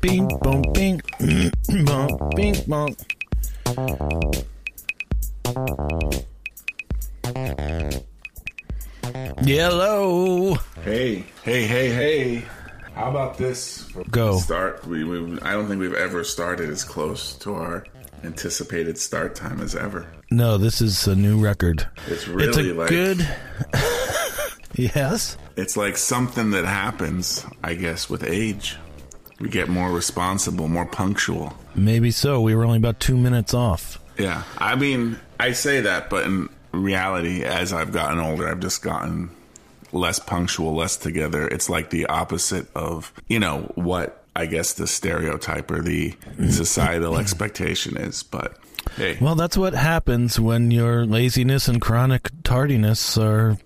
Bing bong bing bong bing bong. Hello. Hey, hey, hey, hey. How about this? Go. Start. We, we. I don't think we've ever started as close to our anticipated start time as ever. No, this is a new record. It's really it's a like good. yes. it's like something that happens, I guess, with age. We get more responsible, more punctual. Maybe so. We were only about two minutes off. Yeah, I mean, I say that, but in reality, as I've gotten older, I've just gotten less punctual, less together. It's like the opposite of, you know, what I guess the stereotype or the societal expectation is. But hey, Well, that's what happens when your laziness and chronic tardiness are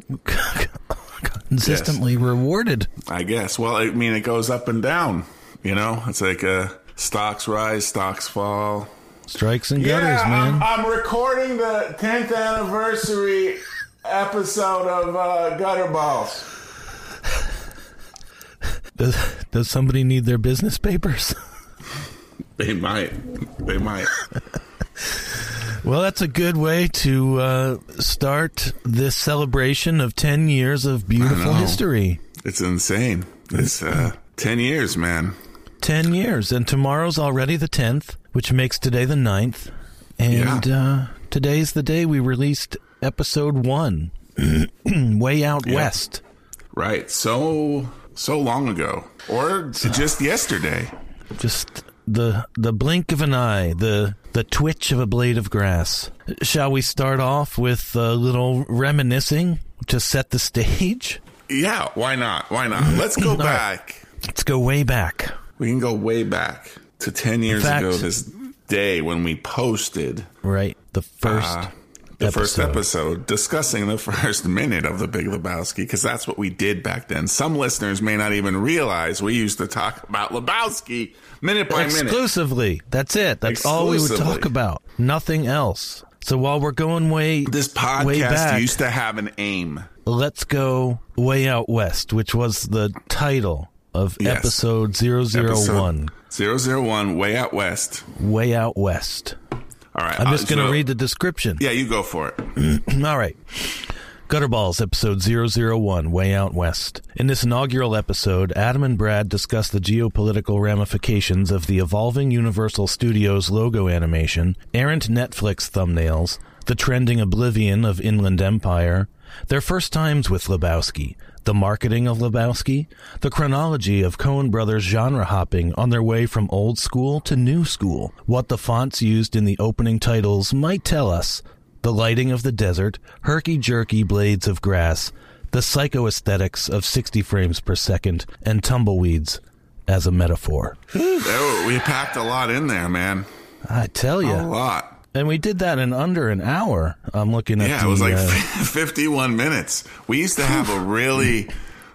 consistently rewarded. I guess. Well, I mean, it goes up and down. You know, it's like uh, stocks rise, stocks fall. Strikes and gutters, man. I'm, recording the 10th anniversary episode of uh, Gutterballs. Does, does somebody need their business papers? They might. They might. Well, that's a good way to uh, start this celebration of 10 years of beautiful history. It's insane. It's uh, 10 years, man. 10 years. And tomorrow's already the 10th, which makes today the 9th. And uh, today's the day we released episode one, Way Out Yeah. West. Right. So so long ago. Or just yesterday. Just the the blink of an eye, the the twitch of a blade of grass. Shall we start off with a little reminiscing to set the stage? Yeah, why not? Why not? Let's go All right. back. Let's go way back. We can go way back to 10 years fact- ago this day when we posted Right, the first uh, the first episode. episode discussing the first minute of the Big Lebowski because that's what we did back then. Some listeners may not even realize we used to talk about Lebowski minute by minute. exclusively. That's it. That's all we would talk about. Nothing else. So while we're going way This way podcast back, used to have an aim. let's go way out west, which was the title of Yes. episode 001. Episode 001, Way Out West. Way out west. All right. I'm uh, just going to read the description. Yeah, you go for it. All right. Gutterballs, episode 001, Way Out West. In this inaugural episode, Adam and Brad discuss the geopolitical ramifications of the evolving Universal Studios logo animation, errant Netflix thumbnails, the trending oblivion of Inland Empire, their first times with Lebowski, the marketing of Lebowski, the chronology of Coen Brothers genre hopping on their way from old school to new school, what the fonts used in the opening titles might tell us, the lighting of the desert, herky-jerky blades of grass, the psychoaesthetics of 60 frames per second, and tumbleweeds as a metaphor. There- we packed a lot in there, man. I tell you. A lot. And we did that in under an hour. I'm looking at Yeah, the, it was like uh, 51 minutes. We used to have a really,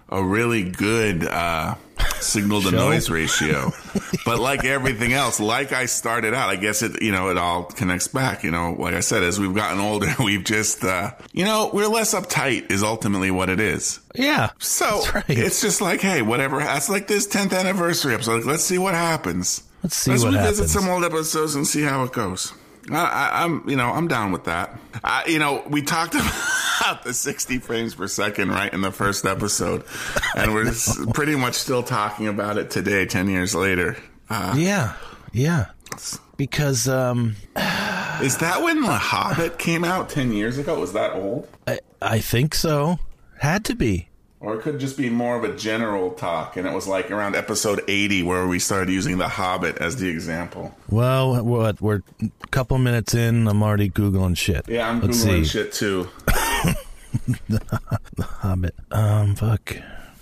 a really good uh, signal to noise ratio. But like everything else, like I started out, I guess it, you know, it all connects back. You know, like I said, as we've gotten older, we've just, uh, you know, we're less uptight is ultimately what it is. yeah. So right. it's just like, hey, whatever. That's like this 10th anniversary episode. Like, let's see what happens. Let's see Let's revisit happens. some old episodes and see how it goes. I, I, I'm, you know, I'm down with that. I, you know, we talked about the 60 frames per second right in the first episode, and we're pretty much still talking about it today, 10 years later. Uh, Yeah. Yeah. Because um is that when The Hobbit came out 10 years ago? Was that old? I, I think so. Had to be. Or it could just be more of a general talk, and it was like around episode 80 where we started using The Hobbit as the example. Well, what we're a couple minutes in, I'm already googling shit. Yeah, I'm Let's Googling see. shit too. The Hobbit. Um fuck.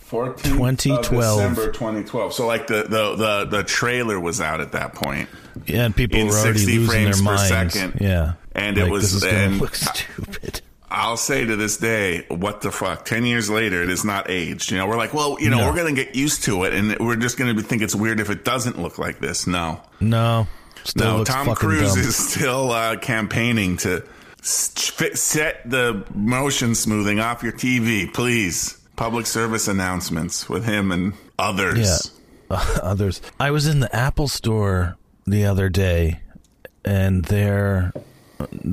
14th 2012. December 2012. So like the, the, the, the trailer was out at that point. Yeah, and people In were already 60 losing frames their per minds. second. Yeah. And it was- this is gonna and- look stupid. I'll say to this day, what the fuck? 10 years later, it is not aged. You know, we're like, well, you know, No. we're going to get used to it and we're just going to think it's weird if it doesn't look like this. No. No. Still No, Tom Cruise dumb. is still uh, campaigning to set the motion smoothing off your TV, please. Public service announcements with him and others. Yeah, uh, others. I was in the Apple store the other day, and they're,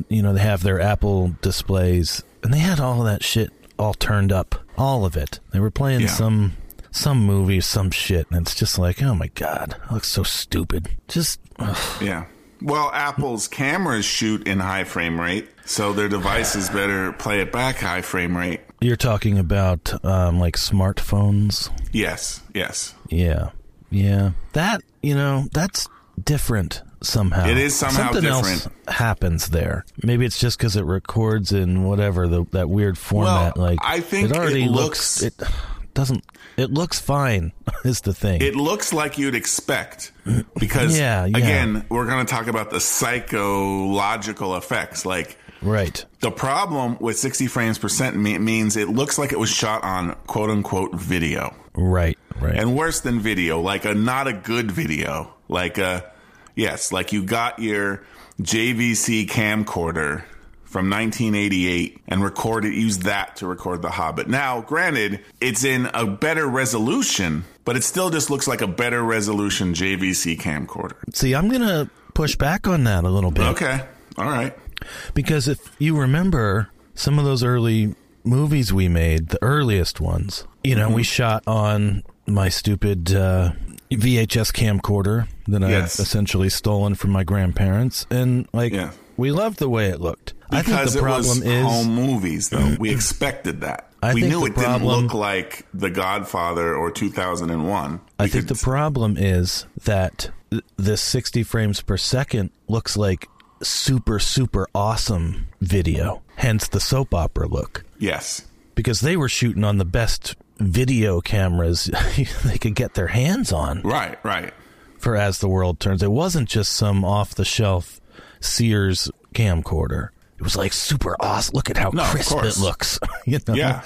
you know, they have their Apple displays, and they had all of that shit all turned up, all of it. They were playing yeah. some some movie, some shit, and it's just like, oh my god, it looks so stupid. Just ugh. yeah. Well, Apple's cameras shoot in high frame rate, so their devices better play it back high frame rate. You're talking about um, like smartphones? Yes, yes. Yeah, yeah. That, you know, that's different somehow. It is somehow Something different. else happens there. Maybe it's just because it records in whatever the, that weird format. Well, like I think it already it looks, looks. It doesn't. It looks fine. Is the thing. It looks like you'd expect because yeah, yeah. again, we're going to talk about the psychological effects. Like right. The problem with 60 frames per second means it looks like it was shot on quote unquote video. Right. Right. And worse than video, like a not a good video, like a yes, like you got your JVC camcorder from 1988 and recorded used that to record The Hobbit. Now, granted, it's in a better resolution, but it still just looks like a better resolution JVC camcorder. See, I'm going to push back on that a little bit. Okay. All right. Because if you remember some of those early movies we made, the earliest ones, you know, mm-hmm. we shot on my stupid uh, VHS camcorder that yes. I've essentially stolen from my grandparents, and like yeah. we loved the way it looked. Because I think the problem is home movies, though. we expected that. I we knew it problem, didn't look like The Godfather or 2001. I think the problem is that this 60 frames per second looks like super super awesome video. Hence the soap opera look. Yes. Because they were shooting on the best video cameras they could get their hands on. Right, right. For As the World Turns. It wasn't just some off the shelf Sears camcorder. It was like super awesome. Look at how no, crisp it looks. you know? Yeah.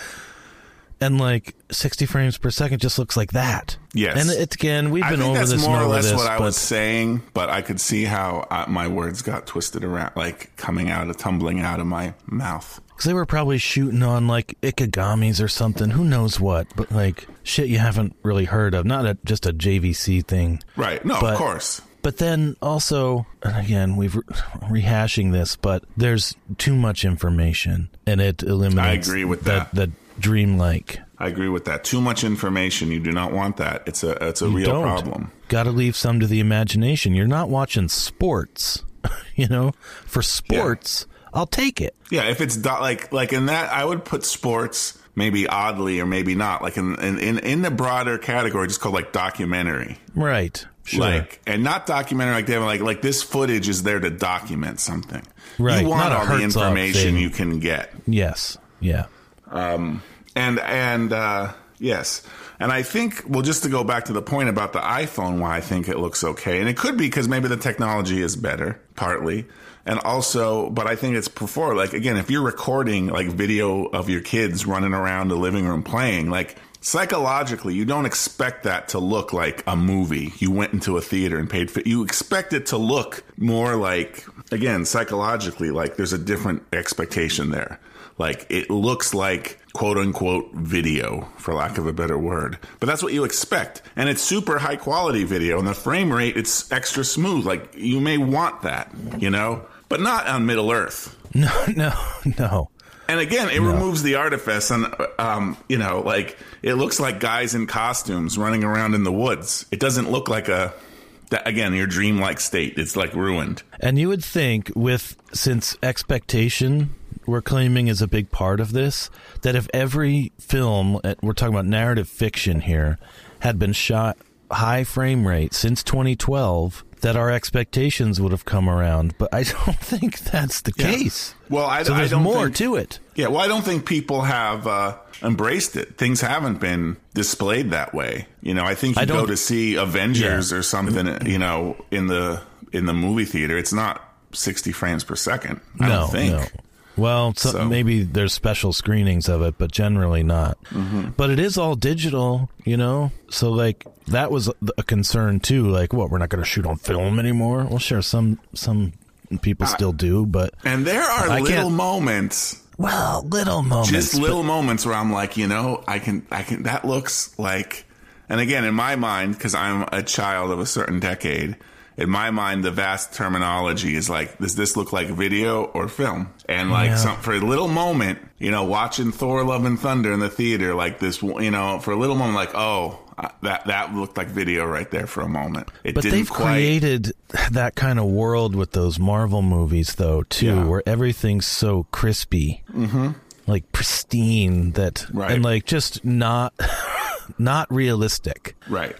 And like 60 frames per second just looks like that. Yes. And it's again, we've been over this more or less this, what I but, was saying, but I could see how uh, my words got twisted around, like coming out of, tumbling out of my mouth. Because they were probably shooting on like Ikegami's or something. Who knows what? But like shit you haven't really heard of. Not a, just a JVC thing. Right. No, but, of course. But then also, again, we've re- rehashing this, but there's too much information, and it eliminates. I agree with that. That, that dreamlike. I agree with that. Too much information. You do not want that. It's a it's a you real don't. problem. Got to leave some to the imagination. You're not watching sports, you know. For sports, yeah. I'll take it. Yeah, if it's do- like like in that, I would put sports maybe oddly or maybe not like in in in the broader category, just called like documentary. Right. Sure. Like and not documentary like they have like like this footage is there to document something. Right. You want not all the information you can get. Yes. Yeah. Um. And and uh, yes. And I think, well, just to go back to the point about the iPhone, why I think it looks okay, and it could be because maybe the technology is better, partly and also but i think it's before like again if you're recording like video of your kids running around the living room playing like psychologically you don't expect that to look like a movie you went into a theater and paid for you expect it to look more like again psychologically like there's a different expectation there like it looks like quote unquote video for lack of a better word but that's what you expect and it's super high quality video and the frame rate it's extra smooth like you may want that you know but not on Middle Earth. No, no, no. And again, it no. removes the artifice, and um, you know, like it looks like guys in costumes running around in the woods. It doesn't look like a again your dreamlike state. It's like ruined. And you would think, with since expectation we're claiming is a big part of this, that if every film uh, we're talking about narrative fiction here had been shot high frame rate since 2012 that our expectations would have come around, but I don't think that's the yeah. case. Well, I, so there's I don't more think, to it. Yeah, well, I don't think people have uh, embraced it. Things haven't been displayed that way. You know, I think you I go to see Avengers yeah. or something. You know, in the in the movie theater, it's not sixty frames per second. I no, don't think. No. Well, so, so, maybe there's special screenings of it, but generally not. Mm-hmm. But it is all digital, you know? So, like, that was a concern too. Like, what, we're not going to shoot on film anymore? Well, sure, some, some people still do, but And there are I little moments, well, little moments. just but- little moments where I'm like, you know, I can, I can. That looks like, and again, in my mind, because I'm a child of a certain decade. In my mind, the vast terminology is like, does this look like video or film? And like, Yeah. some, for a little moment, you know, watching Thor: Love and Thunder in the theater, like this, you know, for a little moment, like, oh, uh, that that looked like video right there for a moment. It But they've quite. created that kind of world with those Marvel movies, though, too, Yeah. where everything's so crispy, mm-hmm. like pristine, that Right. and like just not not realistic. right.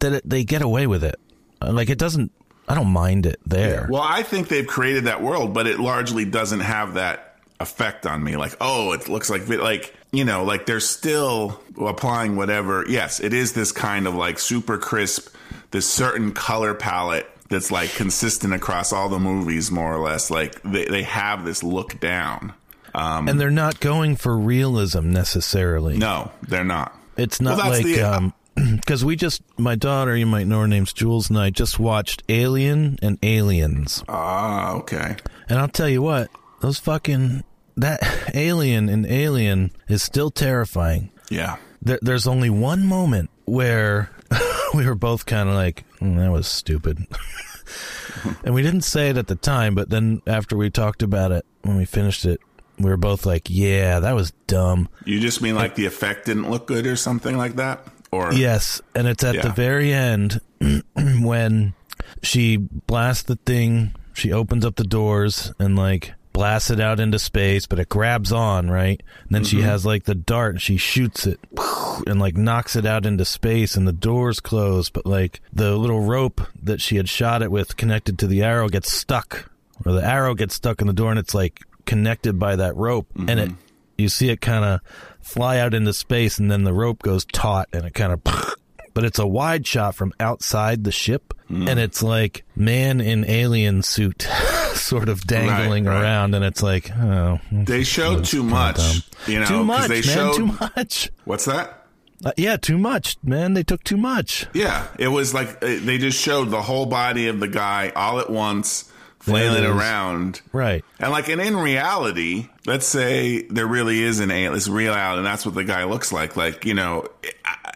That it, they get away with it. Like it doesn't. I don't mind it there. Well, I think they've created that world, but it largely doesn't have that effect on me. Like, oh, it looks like like you know, like they're still applying whatever. Yes, it is this kind of like super crisp, this certain color palette that's like consistent across all the movies, more or less. Like they they have this look down. um, and they're not going for realism necessarily. No, they're not. It's not Well, like the- um because we just my daughter, you might know her name's Jules, and I just watched Alien and Aliens, Ah, okay. and I'll tell you what, those fucking that Alien and Alien is still terrifying. Yeah. There, there's only one moment where we were both kind of like, "Mm, that was stupid. and we didn't say it at the time, but then after we talked about it, when we finished it, we were both like, yeah, that was dumb. You just mean like the effect didn't look good or something like that? Or Yes, and it's at the very end when she blasts the thing, she opens up the doors and like blasts it out into space, but it grabs on, right? And then she mm-hmm. has like the dart and she shoots it and like knocks it out into space and the doors close, but like the little rope that she had shot it with connected to the arrow gets stuck. Or the arrow gets stuck in the door and it's like connected by that rope and it mm-hmm. You see it kind of fly out into space and then the rope goes taut and it kind of but it's a wide shot from outside the ship and it's like man in alien suit sort of dangling right. around and it's like oh they showed too much. You know, too much they man showed too much what's that? Uh, yeah too much man they took too much Yeah, it was like uh, they just showed the whole body of the guy all at once, flailing There it is. around. right And like, and in reality, let's say there really is an alien, it's out, and that's what the guy looks like. Like, you know, I-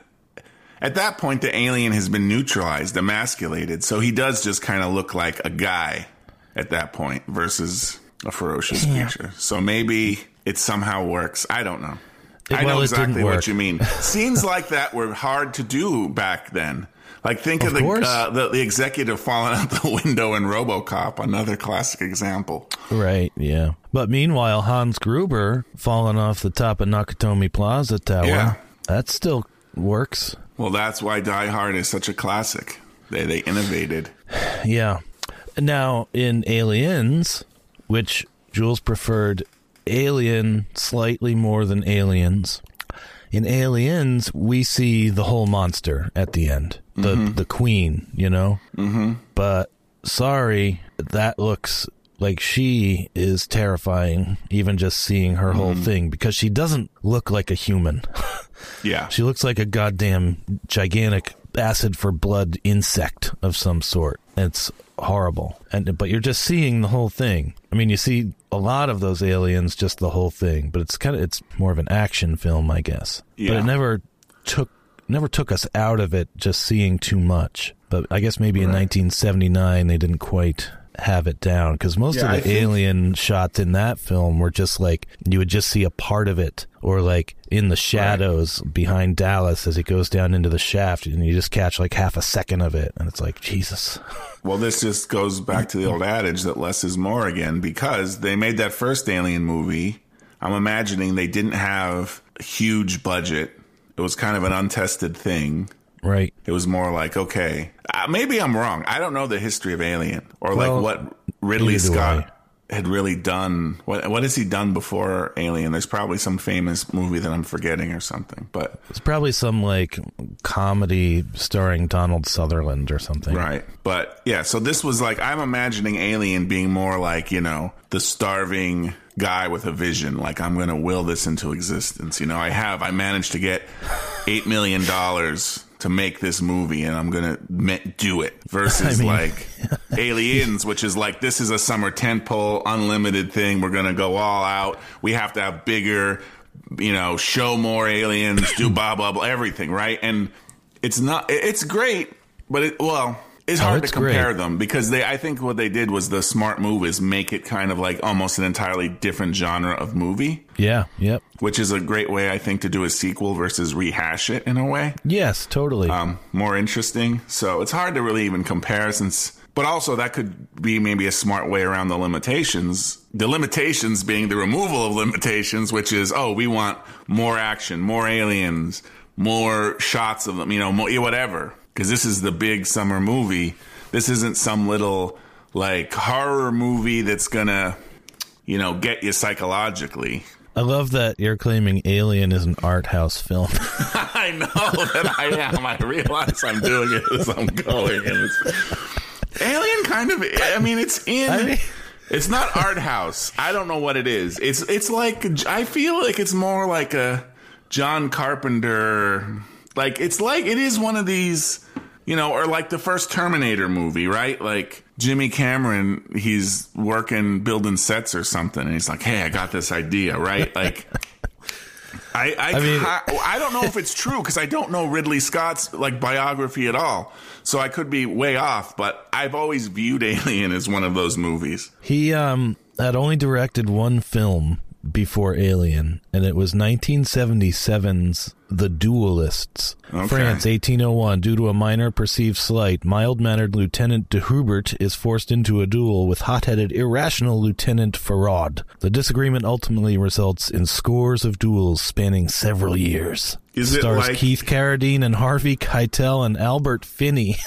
at that point, the alien has been neutralized, emasculated, so he does just kind of look like a guy at that point versus a ferocious creature. So maybe it somehow works. I don't know. It- I know well, exactly what you mean. Scenes like that were hard to do back then. Like think of, Of the, uh, the the executive falling out the window in RoboCop, another classic example. right yeah but meanwhile hans gruber falling off the top of nakatomi plaza tower Yeah. that still works Well, that's why Die Hard is such a classic. They they innovated. Yeah. Now, in Aliens, which Jules preferred Alien slightly more than Aliens, in Aliens, we see the whole monster at the end, the the queen, you know. Mm-hmm. But sorry, that looks like she is terrifying. Even just seeing her whole thing, because she doesn't look like a human. Yeah. She looks like a goddamn gigantic acid for blood insect of some sort. It's horrible. And but you're just seeing the whole thing. I mean, you see a lot of those aliens, just the whole thing. But it's kind of it's more of an action film, I guess. Yeah. But it never took never took us out of it just seeing too much. But I guess maybe in 1979 they didn't quite have it down because most Yeah, of I the think- alien shots in that film were just like you would just see a part of it or like in the shadows behind Dallas as he goes down into the shaft and you just catch like half a second of it and it's like Jesus Well, this just goes back to the old adage that less is more again because they made that first Alien movie. I'm imagining they didn't have a huge budget. It was kind of an untested thing. Right It was more like, okay, uh, maybe I'm wrong. I don't know the history of Alien or Well, like what Ridley Scott had really done. What what has he done before Alien? There's probably some famous movie that I'm forgetting or something. But it's probably some like comedy starring Donald Sutherland or something right, but yeah. So this was like I'm imagining Alien being more like you know the starving guy with a vision. Like I'm going to will this into existence. You know, I have. I managed to get eight million dollars to make this movie, and I'm going to do it. Versus I mean- like Aliens, which is like this is a summer tentpole, unlimited thing. We're gonna go all out. We have to have bigger, you know, show more aliens, do blah blah blah, everything, right? And it's not. It's great, but it well. It's hard it's to compare great. them because they. I think what they did was the smart move is make it kind of like almost an entirely different genre of movie, Yeah. Yep. which is a great way I think to do a sequel versus rehash it in a way Yes. Totally. um, more interesting. So it's hard to really even compare since, but also that could be maybe a smart way around the limitations. The limitations being the removal of limitations, which is, oh, we want more action, more aliens, more shots of them, you know, more, whatever. Because this is the big summer movie. This isn't some little like horror movie that's gonna, you know, get you psychologically. I love that you're claiming Alien is an art house film. I know that I am. I realize I'm doing it as I'm going. Alien kind of. I mean, it's in. I mean- it's not art house. I don't know what it is. It's it's like I feel like it's more like a John Carpenter. Like it's like it is one of these. You know, or like the first Terminator movie, right? Like Jimmy Cameron, he's working building sets or something, and he's like, "Hey, I got this idea," right? Like, I I, I mean- ki- I don't know if it's true because I don't know Ridley Scott's like biography at all, so I could be way off. But I've always viewed Alien as one of those movies. he um had only directed one film before Alien, and it was 1977's The Duelists. Okay. France, 1801. Due to a minor perceived slight, mild mannered Lieutenant de Hubert is forced into a duel with hot headed, irrational Lieutenant Feraud. The disagreement ultimately results in scores of duels spanning several years. Is it Stars like- Keith Carradine and Harvey Keitel and Albert Finney.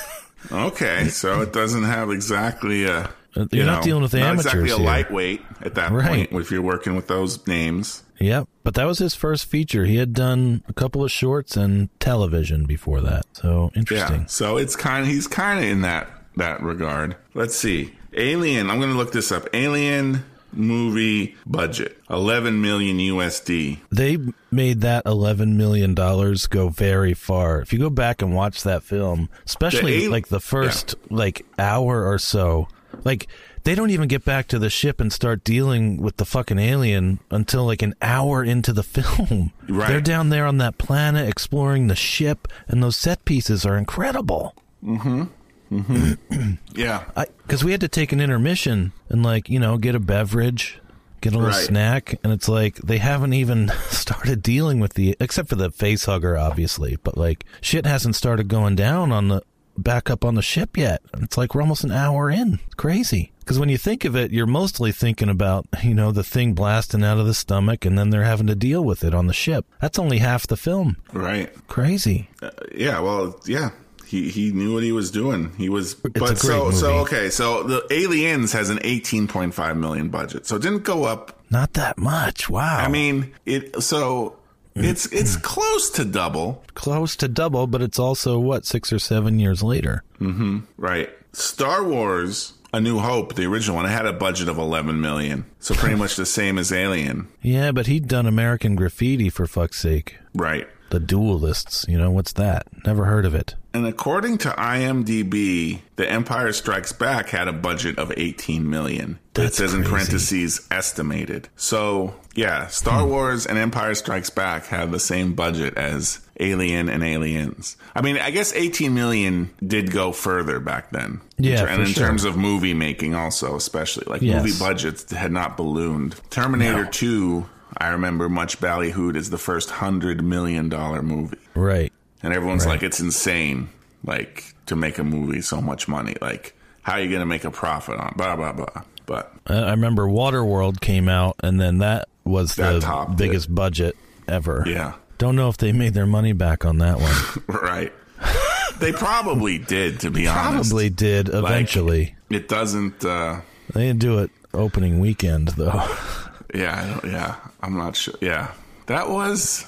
Okay, so it doesn't have exactly a. Uh, you're you not know, dealing with not amateurs exactly a here. lightweight at that Right. point if you're working with those names. Yep, but that was his first feature. He had done a couple of shorts and television before that. So interesting. Yeah. So it's kind of he's kind of in that that regard. Let's see. Alien. I'm going to look this up. Alien movie budget 11 million USD. They made that eleven million dollars go very far. If you go back and watch that film, especially The al- like the first like hour or so, like they don't even get back to the ship and start dealing with the fucking alien until like an hour into the film. Right. They're down there on that planet exploring the ship, and those set pieces are incredible. Mhm. Mm hmm. Yeah. because we had to take an intermission and like you know get a beverage get a little Right. snack and it's like they haven't even started dealing with the except for the face hugger obviously but like shit hasn't started going down on the back up on the ship yet it's like we're almost an hour in It's crazy because when you think of it you're mostly thinking about you know the thing blasting out of the stomach and then they're having to deal with it on the ship that's only half the film Right. crazy Uh, yeah. Well. Yeah. He he knew what he was doing. He was. a but great so so okay. So the Aliens has an 18.5 million budget. So it didn't go up not that much wow I mean, it. So it's it's close to double, close to double but it's also what six or seven years later Mm-hmm. right? Star Wars: A New Hope, the original one, it had a budget of 11 million, so pretty much the same as Alien, Yeah, but he'd done American Graffiti for fuck's sake. right? The Duelists, you know, what's that? Never heard of it. And according to IMDb, The Empire Strikes Back had a budget of 18 million. It That's says in parentheses estimated. So yeah, Star Hmm. Wars and Empire Strikes Back have the same budget as Alien and Aliens. I mean, I guess 18 million did go further back then. Yeah, and in sure. terms of movie making, also especially like Yes. movie budgets had not ballooned. Terminator No. 2, I remember much ballyhooed as the first hundred million dollar movie. Right. And everyone's Right. like, it's insane, like, to make a movie so much money. Like, how are you going to make a profit on blah, blah, blah. But, I remember Waterworld came out, and then that was That the biggest budget ever. yeah, Don't know if they made their money back on that one. right. they probably did, to be honest. Probably did eventually. It doesn't, uh, they didn't do it opening weekend, though. yeah, I don't, yeah, I'm not sure. Yeah. That was,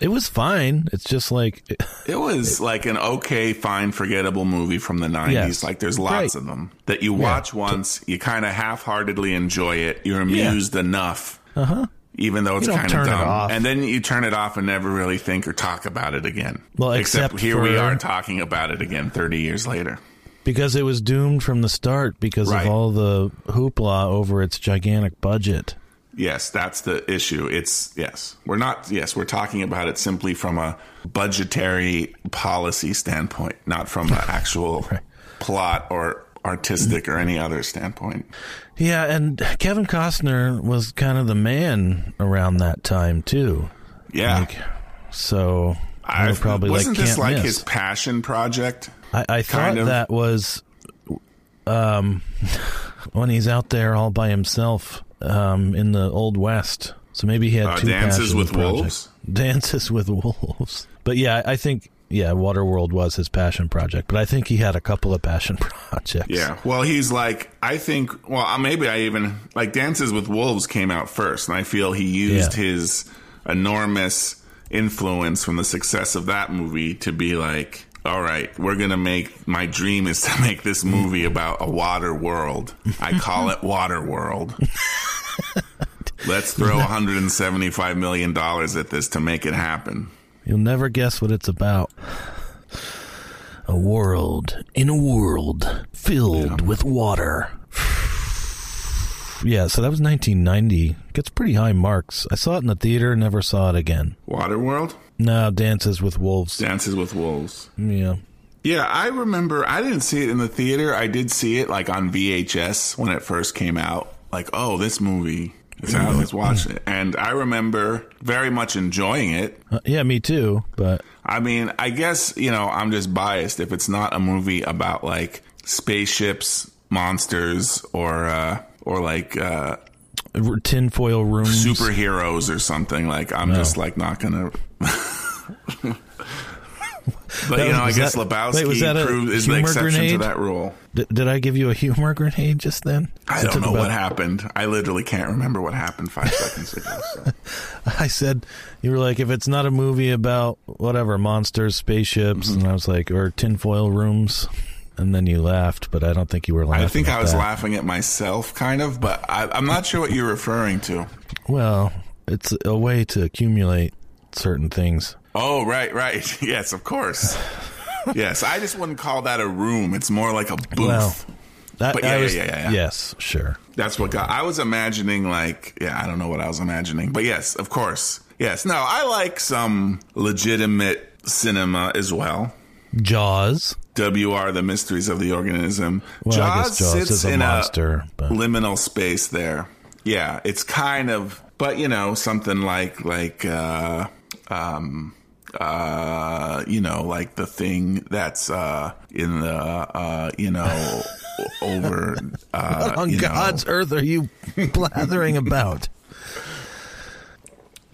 It was fine. It's just like, it was like an okay, fine, forgettable movie from the 90s. Yes. Like, there's lots Right. of them that you watch once, you kind of half heartedly enjoy it, you're amused enough. Uh huh. Even though it's Uh-huh. Kind of it dumb, off. and then you turn it off and never really think or talk about it again. Well, except, except here we are talking about it again 30 years later. because it was doomed from the start because Right. of all the hoopla over its gigantic budget. Yes, that's the issue. It's yes, we're not. Yes, we're talking about it simply from a budgetary policy standpoint, not from an actual plot or artistic or any other standpoint. Yeah, and Kevin Costner was kind of the man around that time too. Yeah, Like, so I probably like wasn't can't this like miss. his passion project? I, I thought of? that was um, when he's out there all by himself um, in the old west. So maybe he had Uh, two Dances with projects. Wolves? Dances with wolves. But yeah, I think yeah, Waterworld was his passion project. But I think he had a couple of passion projects. Yeah. Well, he's like, I think, well, uh, maybe I even, like, Dances with Wolves came out first, and I feel he used Yeah. his enormous influence from the success of that movie to be like, all right, we're going to make, my dream is to make this movie about a water world. I call it Water World. Let's throw $175 million at this to make it happen. You'll never guess what it's about. A world in a world filled with water. Yeah, so that was 1990. Gets pretty high marks. I saw it in the theater, never saw it again. Waterworld? No, Dances with Wolves. Dances with Wolves. Yeah. Yeah, I remember. I didn't see it in the theater. I did see it like on VHS when it first came out. Like, oh, this movie is out. Let's watch it. And I remember very much enjoying it. Uh, yeah, me too, but I mean, I guess you know I'm just biased if it's not a movie about like spaceships, monsters, or uh, or like uh, tinfoil rooms. superheroes or something. Like I'm just like not gonna. But you know, I guess that- Lebowski wait, was that proved, is the exception grenade? to that rule. D- did I give you a humor grenade just then? I don't know about- what happened. I literally can't remember what happened five seconds ago. So. I said you were like, if it's not a movie about whatever monsters, spaceships, Mm-hmm. and I was like, or tinfoil rooms, and then you laughed, but I don't think you were laughing. I think I was that. laughing at myself, kind of, but I, I'm not sure what you're referring to. Well, it's a way to accumulate certain things. Oh, right, right. Yes, of course. yes, I just wouldn't call that a room. It's more like a booth. Well, that, But yeah, yeah, was- yeah, yeah, yeah. Yes, sure. That's what got. I was imagining like, yeah, I don't know what I was imagining, but yes, of course, yes. No, I like some legitimate cinema as well. Jaws. WR, the mysteries of the organism. Well, Jaws Jaws sits is a in monster, but- liminal space there. Yeah, it's kind of, but you know, something like like uh, um, uh, you know, like the thing that's uh, in the uh, you know over uh, On you know- God's earth are you blathering about?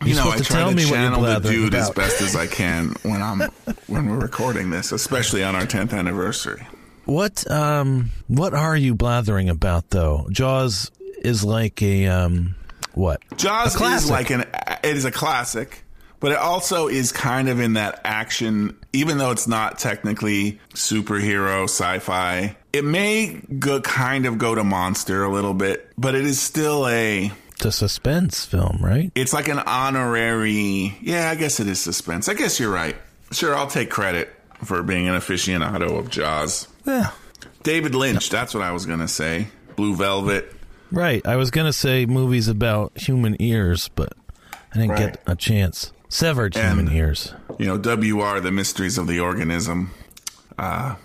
You know, I to try tell to me you're channel the dude as best as I can when I'm when we're recording this, especially on our 10th anniversary. What um what are you blathering about though? Jaws is like a um what? Jaws is like an it is a classic, but it also is kind of in that action. Even though it's not technically superhero sci-fi, it may go kind of go to monster a little bit, but it is still a. A suspense film, right? It's like an honorary. Yeah, I guess it is suspense. I guess you're right. Sure, I'll take credit for being an aficionado of Jaws. Yeah. David Lynch. That's what I was gonna say. Blue Velvet. Right. I was gonna say movies about human ears, but I didn't Right. get a chance. Severed And- human ears. You know, WR, the mysteries of the organism. Uh,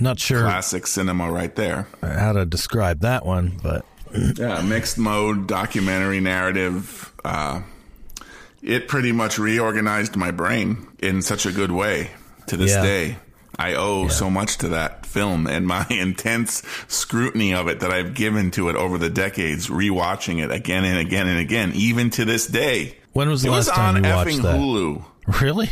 Not sure Classic cinema, right there. how to describe that one, but Yeah, mixed mode documentary narrative. Uh, it pretty much reorganized my brain in such a good way to this Yeah. day. I owe so much to that film and my intense scrutiny of it that I've given to it over the decades, rewatching it again and again and again, even to this day. when was the It was last time on you watched effing that? Hulu. Really?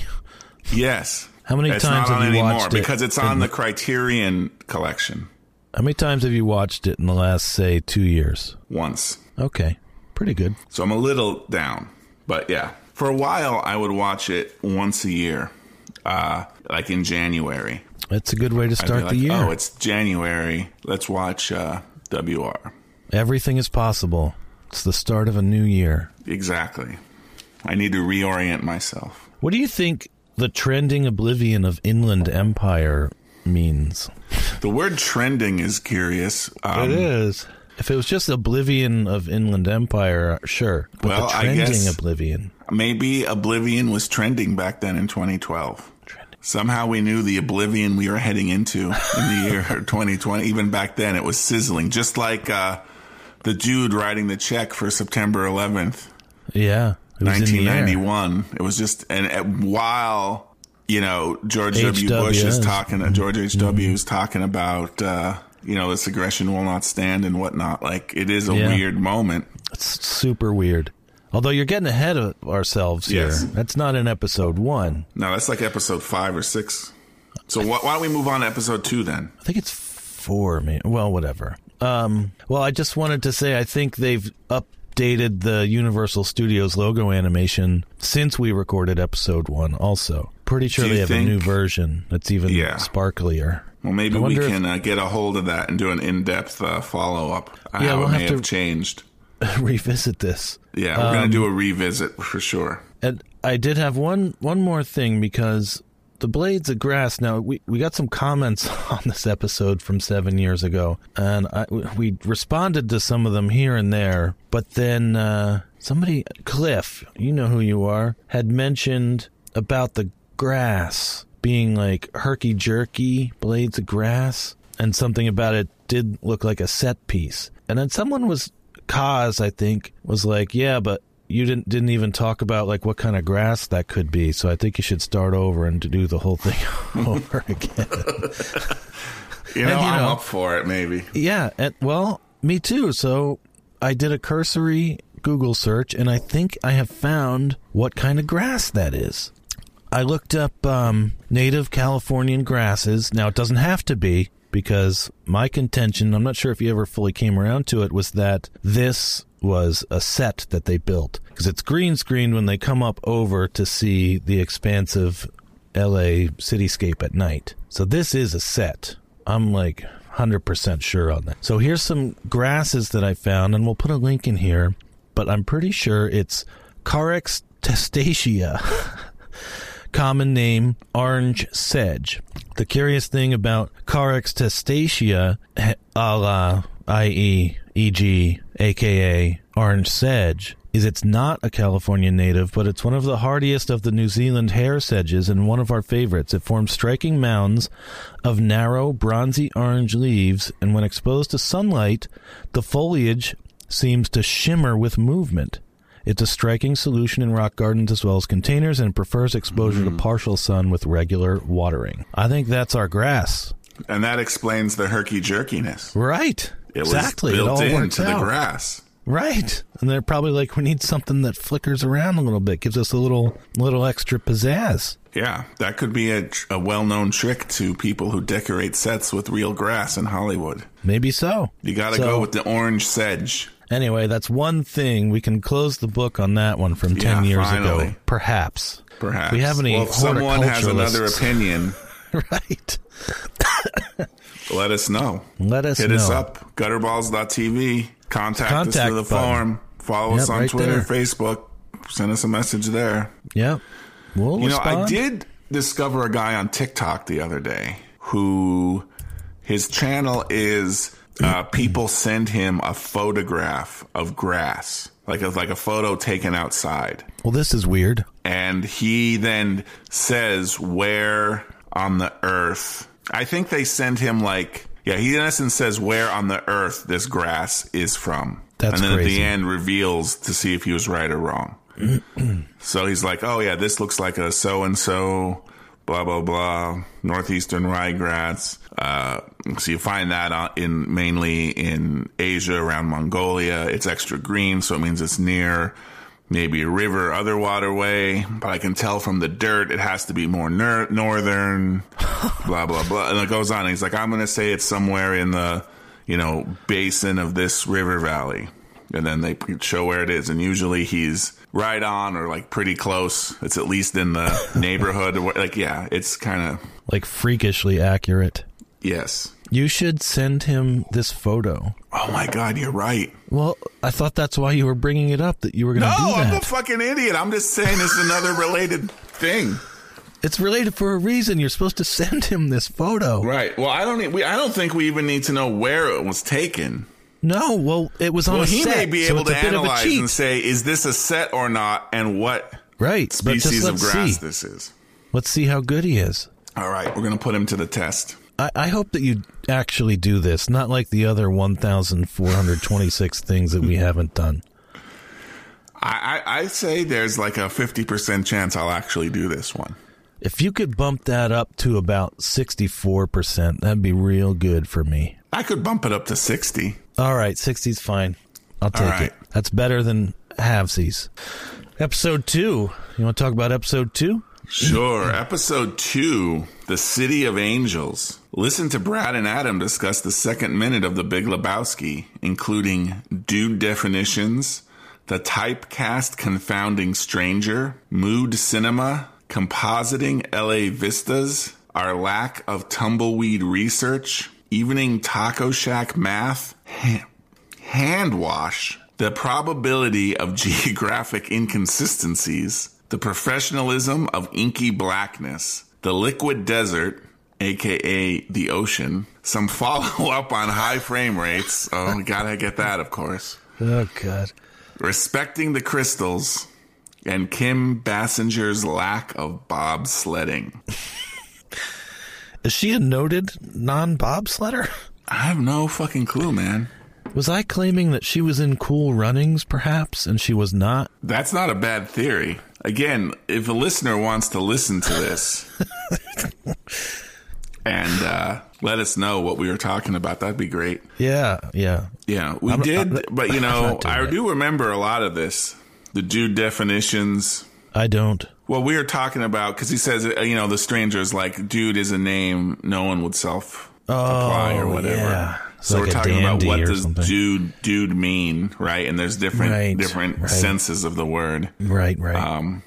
Yes. How many it's times not have on you anymore watched it because it's on the Criterion collection How many times have you watched it in the last say 2 years? once. Okay. Pretty good. So I'm a little down. But yeah, for a while I would watch it once a year, uh, like in January. That's a good way to start like, the year. Oh, it's January. Let's watch uh, WR. Everything is possible. It's the start of a new year. Exactly. I need to reorient myself. What do you think the trending oblivion of Inland Empire means? The word trending is curious. Um, it is. If it was just Oblivion of Inland Empire, sure. But Well, the I trending guess- Oblivion. Maybe Oblivion was trending back then in 2012. Somehow we knew the Oblivion we were heading into in the year 2020. Even back then, it was sizzling, just like uh, the Dude writing the check for September 11th, Yeah. It was in the air. 1991. It was just, and uh, while you know George W. Bush is talking, uh, George H. W. is talking about. Uh, you know, this aggression will not stand and whatnot. Like, it is a Yeah. weird moment. It's super weird. Although you're getting ahead of ourselves Yes. here. That's not in episode one. No, that's like episode five or six. So wh- why don't we move on to episode two then? I think it's four, maybe. Well, whatever. Um, well, I just wanted to say I think they've updated the Universal Studios logo animation since we recorded episode one. Also, pretty sure they have think- a new version that's even Yeah. sparklier. Well, maybe we wonder if- can uh, get a hold of that and do an in-depth uh, follow-up. Uh, Yeah, we'll have have to- changed. Revisit this. Yeah, we're Um, going to do a revisit for sure. And I did have one one more thing because the blades of grass. Now we we got some comments on this episode from seven years ago, and I, we responded to some of them here and there. But then uh, somebody, Cliff, you know who you are, had mentioned about the grass being like herky jerky blades of grass, and something about it did look like a set piece. And then someone was cause I think, was like, "Yeah, but you didn't didn't even talk about like what kind of grass that could be. So I think you should start over and do the whole thing over again." You know, and, you I'm know- up for it. Maybe. yeah, and well, me too. So I did a cursory Google search, and I think I have found what kind of grass that is. I looked up um, native Californian grasses. Now, it doesn't have to be because my contention, I'm not sure if you ever fully came around to it, was that this was a set that they built. Because it's green screened when they come up over to see the expansive LA cityscape at night. So this is a set. I'm like 100% sure on that. So here's some grasses that I found, and we'll put a link in here, but I'm pretty sure it's Carex testacea. common name orange sedge. The curious thing about Carex testacea, a la, i.e., e.g., aka orange sedge, is it's not a California native, but it's one of the hardiest of the New Zealand hair sedges and one of our favorites. It forms striking mounds of narrow, bronzy orange leaves, and when exposed to sunlight, the foliage seems to shimmer with movement. It's a striking solution in rock gardens as well as containers and prefers exposure to mm-hmm. partial sun with regular watering. I think that's our grass. And that explains the herky jerkiness. Right. It exactly. was it all into the grass. Right. And they're probably like, we need something that flickers around a little bit, gives us a little little extra pizzazz. Yeah, that could be a, a well-known trick to people who decorate sets with real grass in Hollywood. Maybe so. You got to So- go with the orange sedge. Anyway, that's one thing. We can close the book on that one from 10 Yeah, years finally. ago. Perhaps. Perhaps. We have any well, if someone has another opinion, right. let us know. Let us Hit know. us up. Gutterballs.tv. Contact, us Contact through the button. form. Follow us on right Twitter, there. Facebook. Send us a message there. Yep. We'll You know, I did discover a guy on TikTok the other day who his channel is uh, people send him a photograph of grass, like a, like a photo taken outside, Well, this is weird. and he then says where on the earth. I think they send him like yeah. He in essence says where on the earth this grass is from, That's and then at the end reveals to see if he was right or wrong. So he's like, oh yeah, this looks like a so and so, blah blah blah, northeastern ryegrass. Uh, so you find that in mainly in Asia around Mongolia. It's extra green, so it means it's near maybe a river, other waterway. But I can tell from the dirt it has to be more ner- northern. blah blah blah, and it goes on. He's like, I'm gonna say it's somewhere in the you know basin of this river valley and then they show where it is and usually he's right on or like pretty close it's at least in the neighborhood like yeah it's kind of Like freakishly accurate. Yes You should send him this photo. oh my god you're right Well, I thought that's why you were bringing it up that you were going no to do i'm a fucking idiot i'm just saying it's another related thing It's related for a reason. You're supposed to send him this photo. Right. Well, I don't. e- We, I don't think we even need to know where it was taken. No, well, it was on Well, he set, may be able to a bit of analyze and say, is this a set or not, and what right. species of grass see. this is. Let's see how good he is. All right, we're gonna put him to the test. I, I hope that you actually do this, not like the other 1,426 things that we haven't done. I, I, I say there's like a fifty percent chance I'll actually do this one. If you could bump that up to about 64%, that'd be real good for me. I could bump it up to sixty. All right, 60's fine. I'll take right. it. That's better than halvesies. Episode two. You want to talk about episode two? Sure. Episode two, The City of Angels. Listen to Brad and Adam discuss the second minute of The Big Lebowski, including dude definitions, the typecast confounding stranger, mood cinema, compositing LA vistas, our lack of tumbleweed research, evening taco shack math, hand wash, the probability of geographic inconsistencies, the professionalism of inky blackness, the liquid desert, aka the ocean, some follow up on high frame rates. Oh, gotta get that, of course. Oh, God. Respecting the crystals, and Kim Basinger's lack of bobsledding. Is she a noted non bobsledder? I have no fucking clue, man. Was I claiming that she was in cool runnings, perhaps, and she was not? That's not a bad theory. Again, if a listener wants to listen to this and uh, let us know what we were talking about, that'd be great. Yeah, yeah. Yeah, we I'm- did, I'm- but you know, I it. do remember a lot of this. The dude definitions. I don't. Well, we were talking about because he says, uh, you know, the stranger is like, dude is a name no one would self apply or Oh, whatever. yeah. So like we're talking about what does something. dude dude mean, right? And there's different Right, different right. senses of the word. Right, right. Um,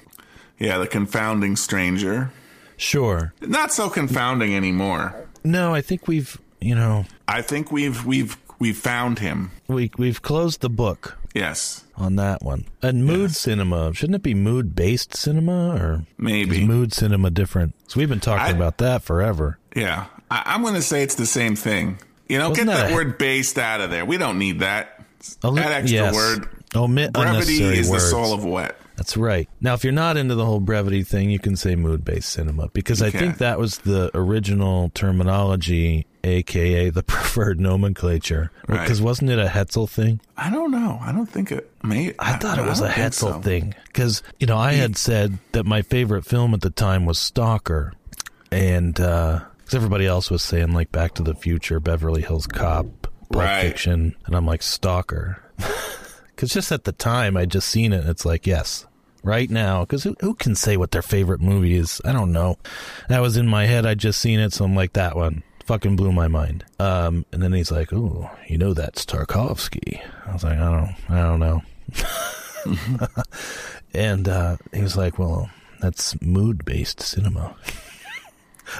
yeah, the confounding stranger. sure. Not so confounding anymore. No, I think we've, you know, I think we've we've we've found him. we we've closed the book Yes, on that one. And mood cinema, shouldn't it be mood based cinema or maybe. is mood cinema different? So we've been talking I- about that forever. Yeah, I, I'm going to say it's the same thing. You know, Wasn't get that word "based" out of there. We don't need that. That extra yes. word. Omit Brevity is words. the soul of wet. That's right. Now, if you're not into the whole brevity thing, you can say mood based cinema because I can. think that was the original terminology, aka the preferred nomenclature. Right. Because wasn't it a Hetzel thing? I don't know. I don't think it. May, I thought it was a Hetzel so. thing because you know I had said that my favorite film at the time was Stalker, and uh, because everybody else was saying like Back to the Future, Beverly Hills Cop, Pulp Right. Fiction, and I'm like Stalker, because just at the time I just seen it. And it's like yes, right now because who, who can say what their favorite movie is? I don't know. That was in my head. I just seen it, so I'm like that one. Fucking blew my mind. Um, and then he's like, "Oh, you know that's Tarkovsky." I was like, "I don't, I don't know." and uh, he was like, "Well, that's mood-based cinema."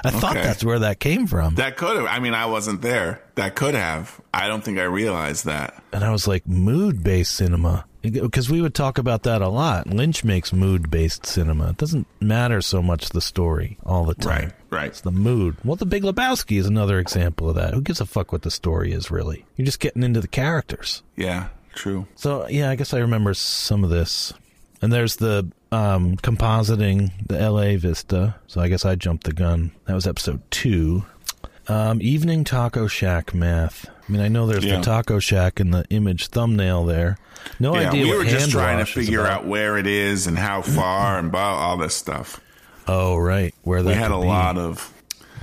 I thought that's where that came from, That could have. I mean, I wasn't there. That could have. I don't think I realized that. and I was like, "Mood-based cinema," because we would talk about that a lot. Lynch makes mood-based cinema. It doesn't matter so much the story all the time. Right. Right. It's the mood. Well, The Big Lebowski is another example of that. Who gives a fuck what the story is, really? You're just getting into the characters. Yeah. True. So yeah, I guess I remember some of this. And there's the um, compositing the L.A. Vista. So I guess I jumped the gun. That was episode two. Um, evening taco shack math. I mean, I know there's Yeah. the taco shack in the image thumbnail there. No yeah, idea we what were just trying to figure out where it is and how far and blah, all this stuff. Oh, right, where We had a be. lot of.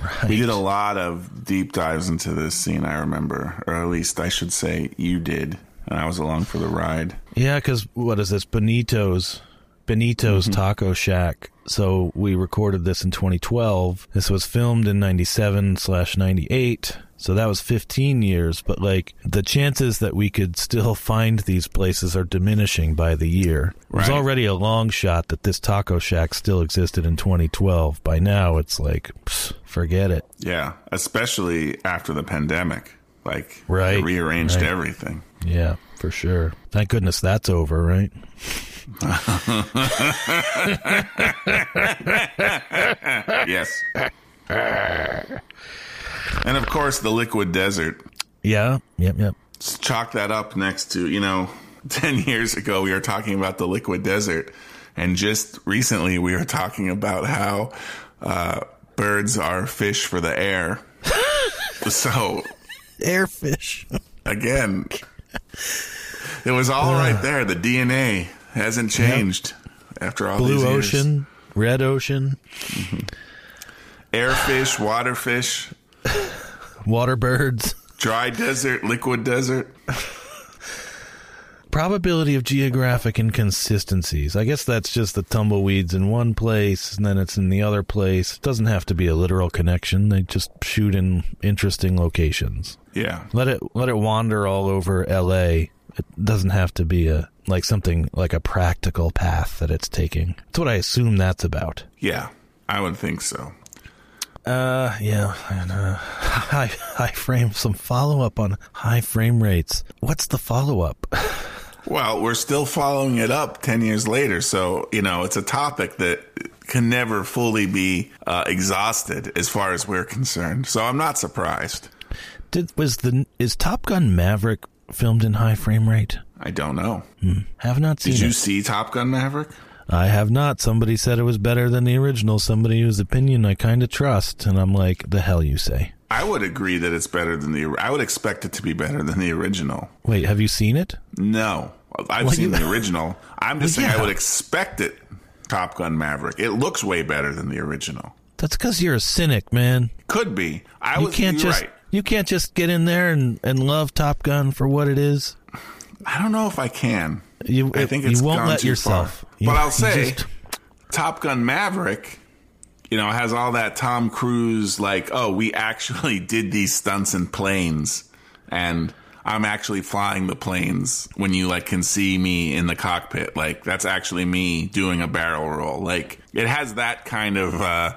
Right. We did a lot of deep dives into this scene. I remember, or at least I should say, you did, and I was along for the ride. Yeah, because what is this? Benito's Benito's Mm-hmm. Taco Shack. So we recorded this in 2012. This was filmed in 97 slash 98. So that was 15 years. But like the chances that we could still find these places are diminishing by the year. It was already a long shot that this Taco Shack still existed in 2012. By now, it's like, pfft, forget it. Yeah, especially after the pandemic. Like, Right, rearranged right. everything. Yeah, for sure. Thank goodness that's over, right? yes. and of course, the liquid desert. Yeah. Yep. Yep. Chalk that up next to, you know, 10 years ago, we were talking about the liquid desert. And just recently, we were talking about how uh, birds are fish for the air. so, Airfish. again, it was all right there. The DNA hasn't changed after all these Blue years. ocean. Red ocean. Mm-hmm. Airfish, waterfish, Water birds. dry desert, liquid desert. Probability of geographic inconsistencies. I guess that's just the tumbleweeds in one place and then it's in the other place. It doesn't have to be a literal connection. They just shoot in interesting locations. Yeah. Let it let it wander all over LA. It doesn't have to be a like something like a practical path that it's taking. That's what I assume that's about. Yeah. I would think so. Uh, yeah, and uh, high high frame. Some follow up on high frame rates. What's the follow up? Well, we're still following it up 10 years later. So, you know, it's a topic that can never fully be uh, exhausted as far as we're concerned. So I'm not surprised. Did was the is Top Gun Maverick filmed in high frame rate? I don't know. Hmm. Have not seen Did you it. see Top Gun Maverick? I have not. Somebody said it was better than the original. Somebody whose opinion I kind of trust, and I'm like, the hell you say? I would agree that it's better than the. I would expect it to be better than the original. Wait, have you seen it? No, I've Well, seen you- the original. I'm just Well, saying I would expect it. Top Gun Maverick. It looks way better than the original. That's because you're a cynic, man. Could be. I You was. can't you're just right. You can't just get in there and, and love Top Gun for what it is. I don't know if I can. You I think you it's won't gone let too yourself. far. You- but I'll say, just- Top Gun Maverick, you know, has all that Tom Cruise like, oh, we actually did these stunts in planes, and I'm actually flying the planes. When you like can see me in the cockpit, like that's actually me doing a barrel roll. Like it has that kind of uh,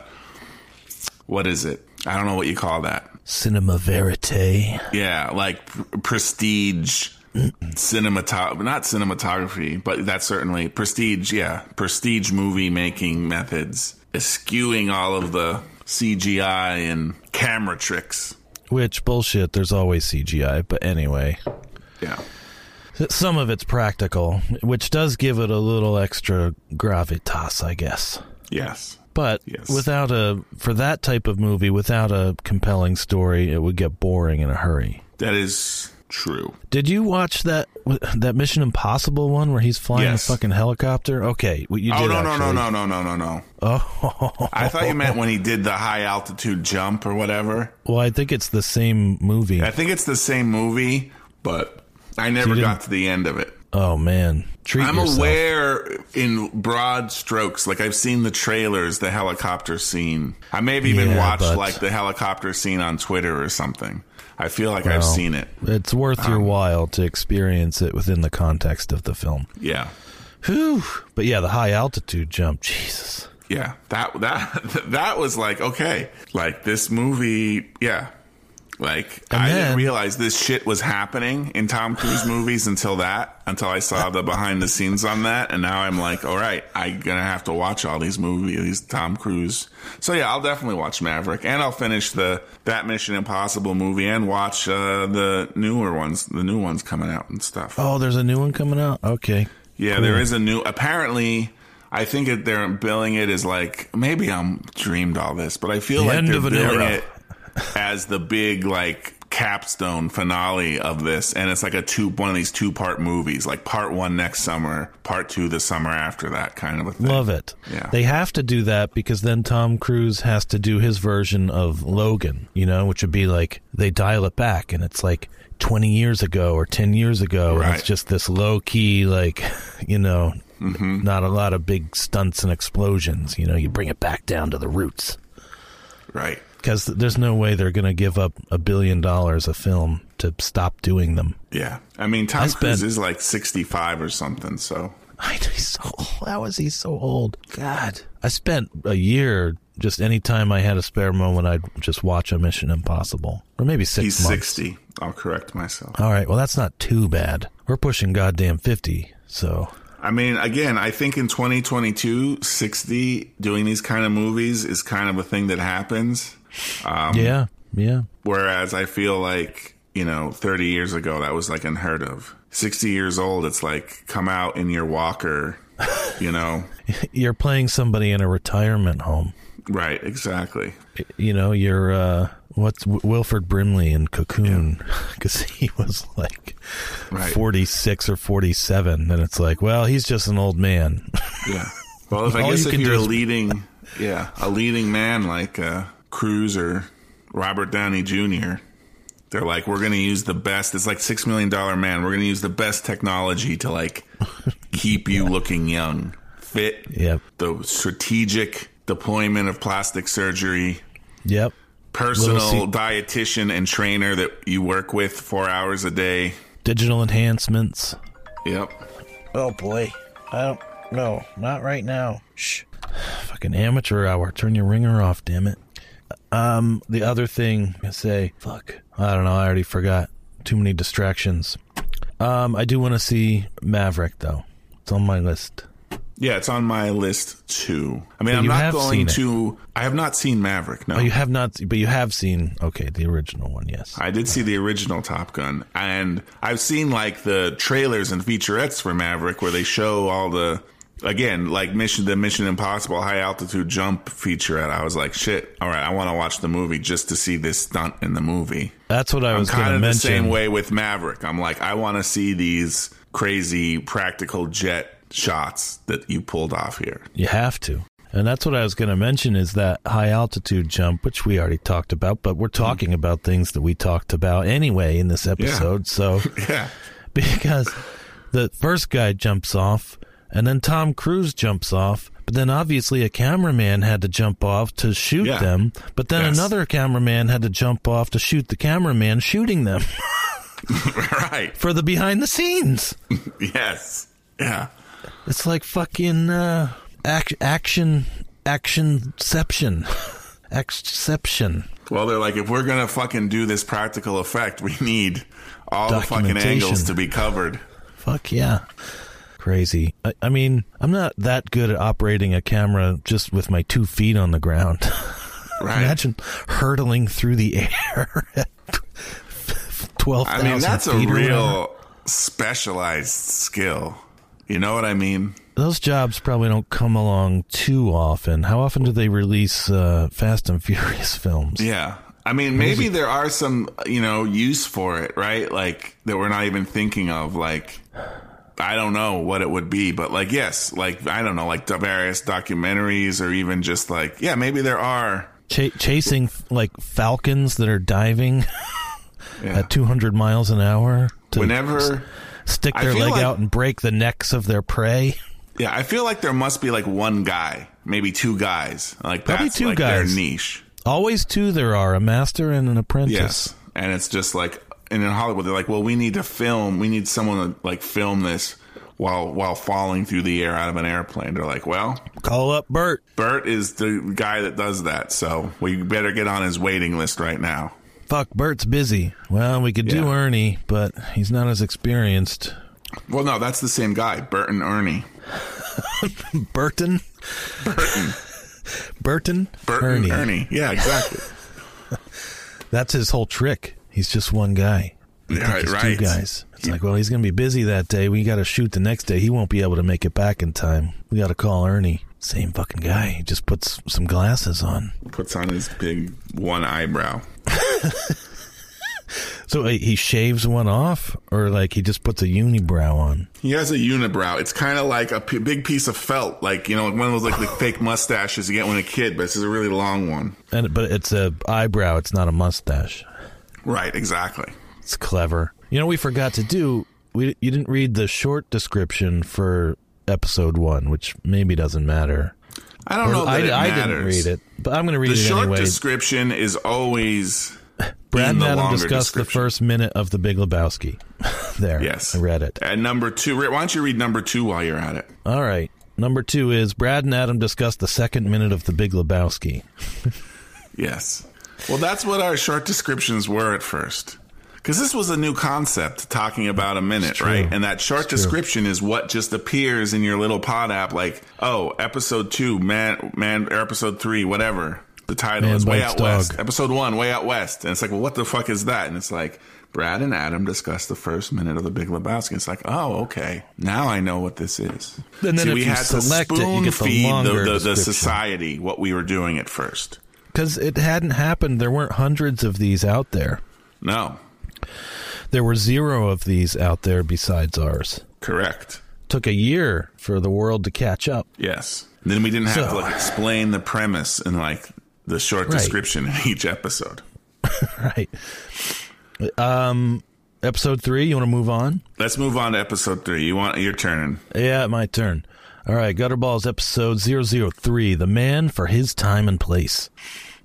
what is it? I don't know what you call that. Cinema verite. Yeah, like pr- prestige cinematography, not cinematography, but that's certainly prestige. Yeah, prestige movie making methods, eschewing all of the CGI and camera tricks. Which bullshit? There's always CGI, but anyway, Yeah, some of it's practical, which does give it a little extra gravitas, I guess. yes, But Yes. without a for that type of movie, without a compelling story, it would get boring in a hurry. that is true. Did you watch that that Mission Impossible one where he's flying Yes. a fucking helicopter? Okay, what you Oh did no no no no no no no no! Oh, I thought you meant when he did the high altitude jump or whatever. well, I think it's the same movie. I think it's the same movie, but I never didn't- got to the end of it. Oh man, treat I'm yourself. aware in broad strokes, like I've seen the trailers, the helicopter scene. I may have even Yeah, watched but- like the helicopter scene on Twitter or something. I feel like I've seen it. It's worth Um, your while to experience it within the context of the film. Yeah. Whew. But yeah, the high altitude jump, Jesus. Yeah. That that that was like, okay. Like this movie, yeah. Like And I then- didn't realize this shit was happening in Tom Cruise movies until that, until I saw the behind the scenes on that, and now I'm like, all right, I'm gonna have to watch all these movies, these Tom Cruise. So yeah, I'll definitely watch Maverick, and I'll finish the that Mission Impossible movie and watch uh, the newer ones, the new ones coming out and stuff. Oh, there's a new one coming out. Okay. Yeah, Cool. there is a new. Apparently, I think it, they're billing it as like maybe I'm dreamed all this, but I feel The like end they're of an billing era. it as the big like capstone finale of this, and it's like a two one of these two part movies, like part one next summer, part two the summer after that, kind of a thing. Love it. Yeah. They have to do that because then Tom Cruise has to do his version of Logan, you know, which would be like they dial it back and it's like 20 years ago or 10 years ago. And it's just this low key, like, you know, Mm-hmm. not a lot of big stunts and explosions. You know, you bring it back down to the roots. Right. Because there's no way they're going to give up a billion dollars a film to stop doing them. Yeah. I mean, Tom I Cruise spent- is like 65 or something, so. I know he's so how is he so old? God. I spent a year just any time I had a spare moment I'd just watch a Mission Impossible. Or maybe six He's months. 60. I'll correct myself. All right, well that's not too bad. We're pushing goddamn fifty, so I mean, again, I think in 2022, 60 doing these kind of movies is kind of a thing that happens. Um, yeah, yeah. Whereas I feel like, you know, 30 years ago, that was like unheard of. 60 years old, it's like come out in your walker, you know? You're playing somebody in a retirement home. right, exactly. You know, you're, uh, what's Wilford Brimley in Cocoon? Because he was like Right. 46 or 47. And it's like, well, he's just an old man. Yeah. Well, if I guess you if you're a leading, yeah, a leading man like uh, Cruise or Robert Downey Jr., they're like, we're going to use the best. It's like Six Million Dollar Man. We're going to use the best technology to like keep you looking young, fit. yep. The strategic deployment of plastic surgery, Yep. personal Little se- dietitian and trainer that you work with four hours a day. Digital enhancements. Yep. Oh boy. I don't no, not right now. Shh. Fucking amateur hour. Turn your ringer off, damn it. Um the other thing I say, fuck. I don't know, I already forgot. Too many distractions. Um I do want to see Maverick though. It's on my list. Yeah, it's on my list too. I mean, But I'm not going to. I have not seen Maverick. No, Oh, you have not but you have seen okay, the original one, yes. I did see the original Top Gun, and I've seen like the trailers and featurettes for Maverick where they show all the again like mission the Mission Impossible high altitude jump featurette. I was like, shit, all right, I want to watch the movie just to see this stunt in the movie. That's what I was kind to of the same way with Maverick. I'm like, I want to see these crazy practical jet shots that you pulled off here. You have to. And that's what I was going to mention is that high altitude jump, which we already talked about, but we're talking about things that we talked about anyway in this episode. So, Yeah. because the first guy jumps off and then Tom Cruise jumps off, but then obviously a cameraman had to jump off to shoot Yeah. them, but then Yes. another cameraman had to jump off to shoot the cameraman shooting them right. for the behind the scenes. Yes. Yeah. It's like fucking uh, ac- action, actionception, exception. Well, they're like, if we're gonna fucking do this practical effect, we need all the fucking angles to be covered. Fuck yeah. Crazy. I, I mean, I'm not that good at operating a camera just with my two feet on the ground. Right. Imagine hurtling through the air at 12,000 I mean, that's a real specialized skill. You know what I mean? Those jobs probably don't come along too often. How often do they release uh, Fast and Furious films? Yeah. I mean, maybe there are some, you know, use for it, right? Like that we're not even thinking of. Like, I don't know what it would be, but like, yes, like I don't know, like various documentaries or even just like, yeah, maybe there are. Ch- chasing like falcons that are diving Yeah. at 200 miles an hour to Whenever, stick their leg like- out and break the necks of their prey. yeah, I feel like there must be like one guy, maybe two guys, like Probably that's two like guys. their niche. Always two there are, a master and an apprentice. Yes, and it's just like, and in Hollywood, they're like, well, we need to film, we need someone to like film this while while falling through the air out of an airplane. They're like, well, Call up Bert. Bert is the guy that does that, so we better get on his waiting list right now. Fuck, Bert's busy. Well, we could do Ernie, but he's not as experienced. Well, no, that's the same guy, Bert and Ernie. Burton? Burton, Burton? Bert Ernie. Ernie. Yeah, exactly. That's his whole trick. He's just one guy. Right, he's right. two guys. It's like, well, he's going to be busy that day. We got to shoot the next day. He won't be able to make it back in time. We got to call Ernie. Same fucking guy. He just puts some glasses on. Puts on his big one eyebrow. So uh, he shaves one off, or like he just puts a unibrow on. He has a unibrow. It's kind of like a p- big piece of felt, like you know, one of those like the fake mustaches you get when a kid, but this is a really long one. And but it's a eyebrow. It's not a mustache. Right, exactly. It's clever. You know, we forgot to do. We you didn't read the short description for episode one, which maybe doesn't matter. I don't Or know I, I didn't read it, but I'm going to read The it short anyway. description is always Brad and Adam discussed the first minute of the Big Lebowski. there, Yes, I read it. And number two, why don't you read number two while you're at it? All right. Number two is Brad and Adam discussed the second minute of the Big Lebowski. Yes. Well, that's what our short descriptions were at first. Because this was a new concept talking about a minute, right? And that short It's true. description is what just appears in your little pod app, like, oh, episode two, man, man, or episode three, whatever. The title Man is Way Out West. Episode one, Way Out West. And it's like, well, what the fuck is that? And it's like, Brad and Adam discuss the first minute of the Big Lebowski. It's like, oh, okay. Now I know what this is. And then See, we had to it, spoon the feed the, the, the society what we were doing at first. Because it hadn't happened. There weren't hundreds of these out there. No, There were zero of these out there besides ours. correct. Took a year for the world to catch up. Yes. And then we didn't have So- to like explain the premise in like the short Right. description in each episode. right. Um, episode three. You want to move on? Let's move on to episode three. You want your turn? Yeah, my turn. All right, Gutterballs episode 003 The Man for His Time and Place.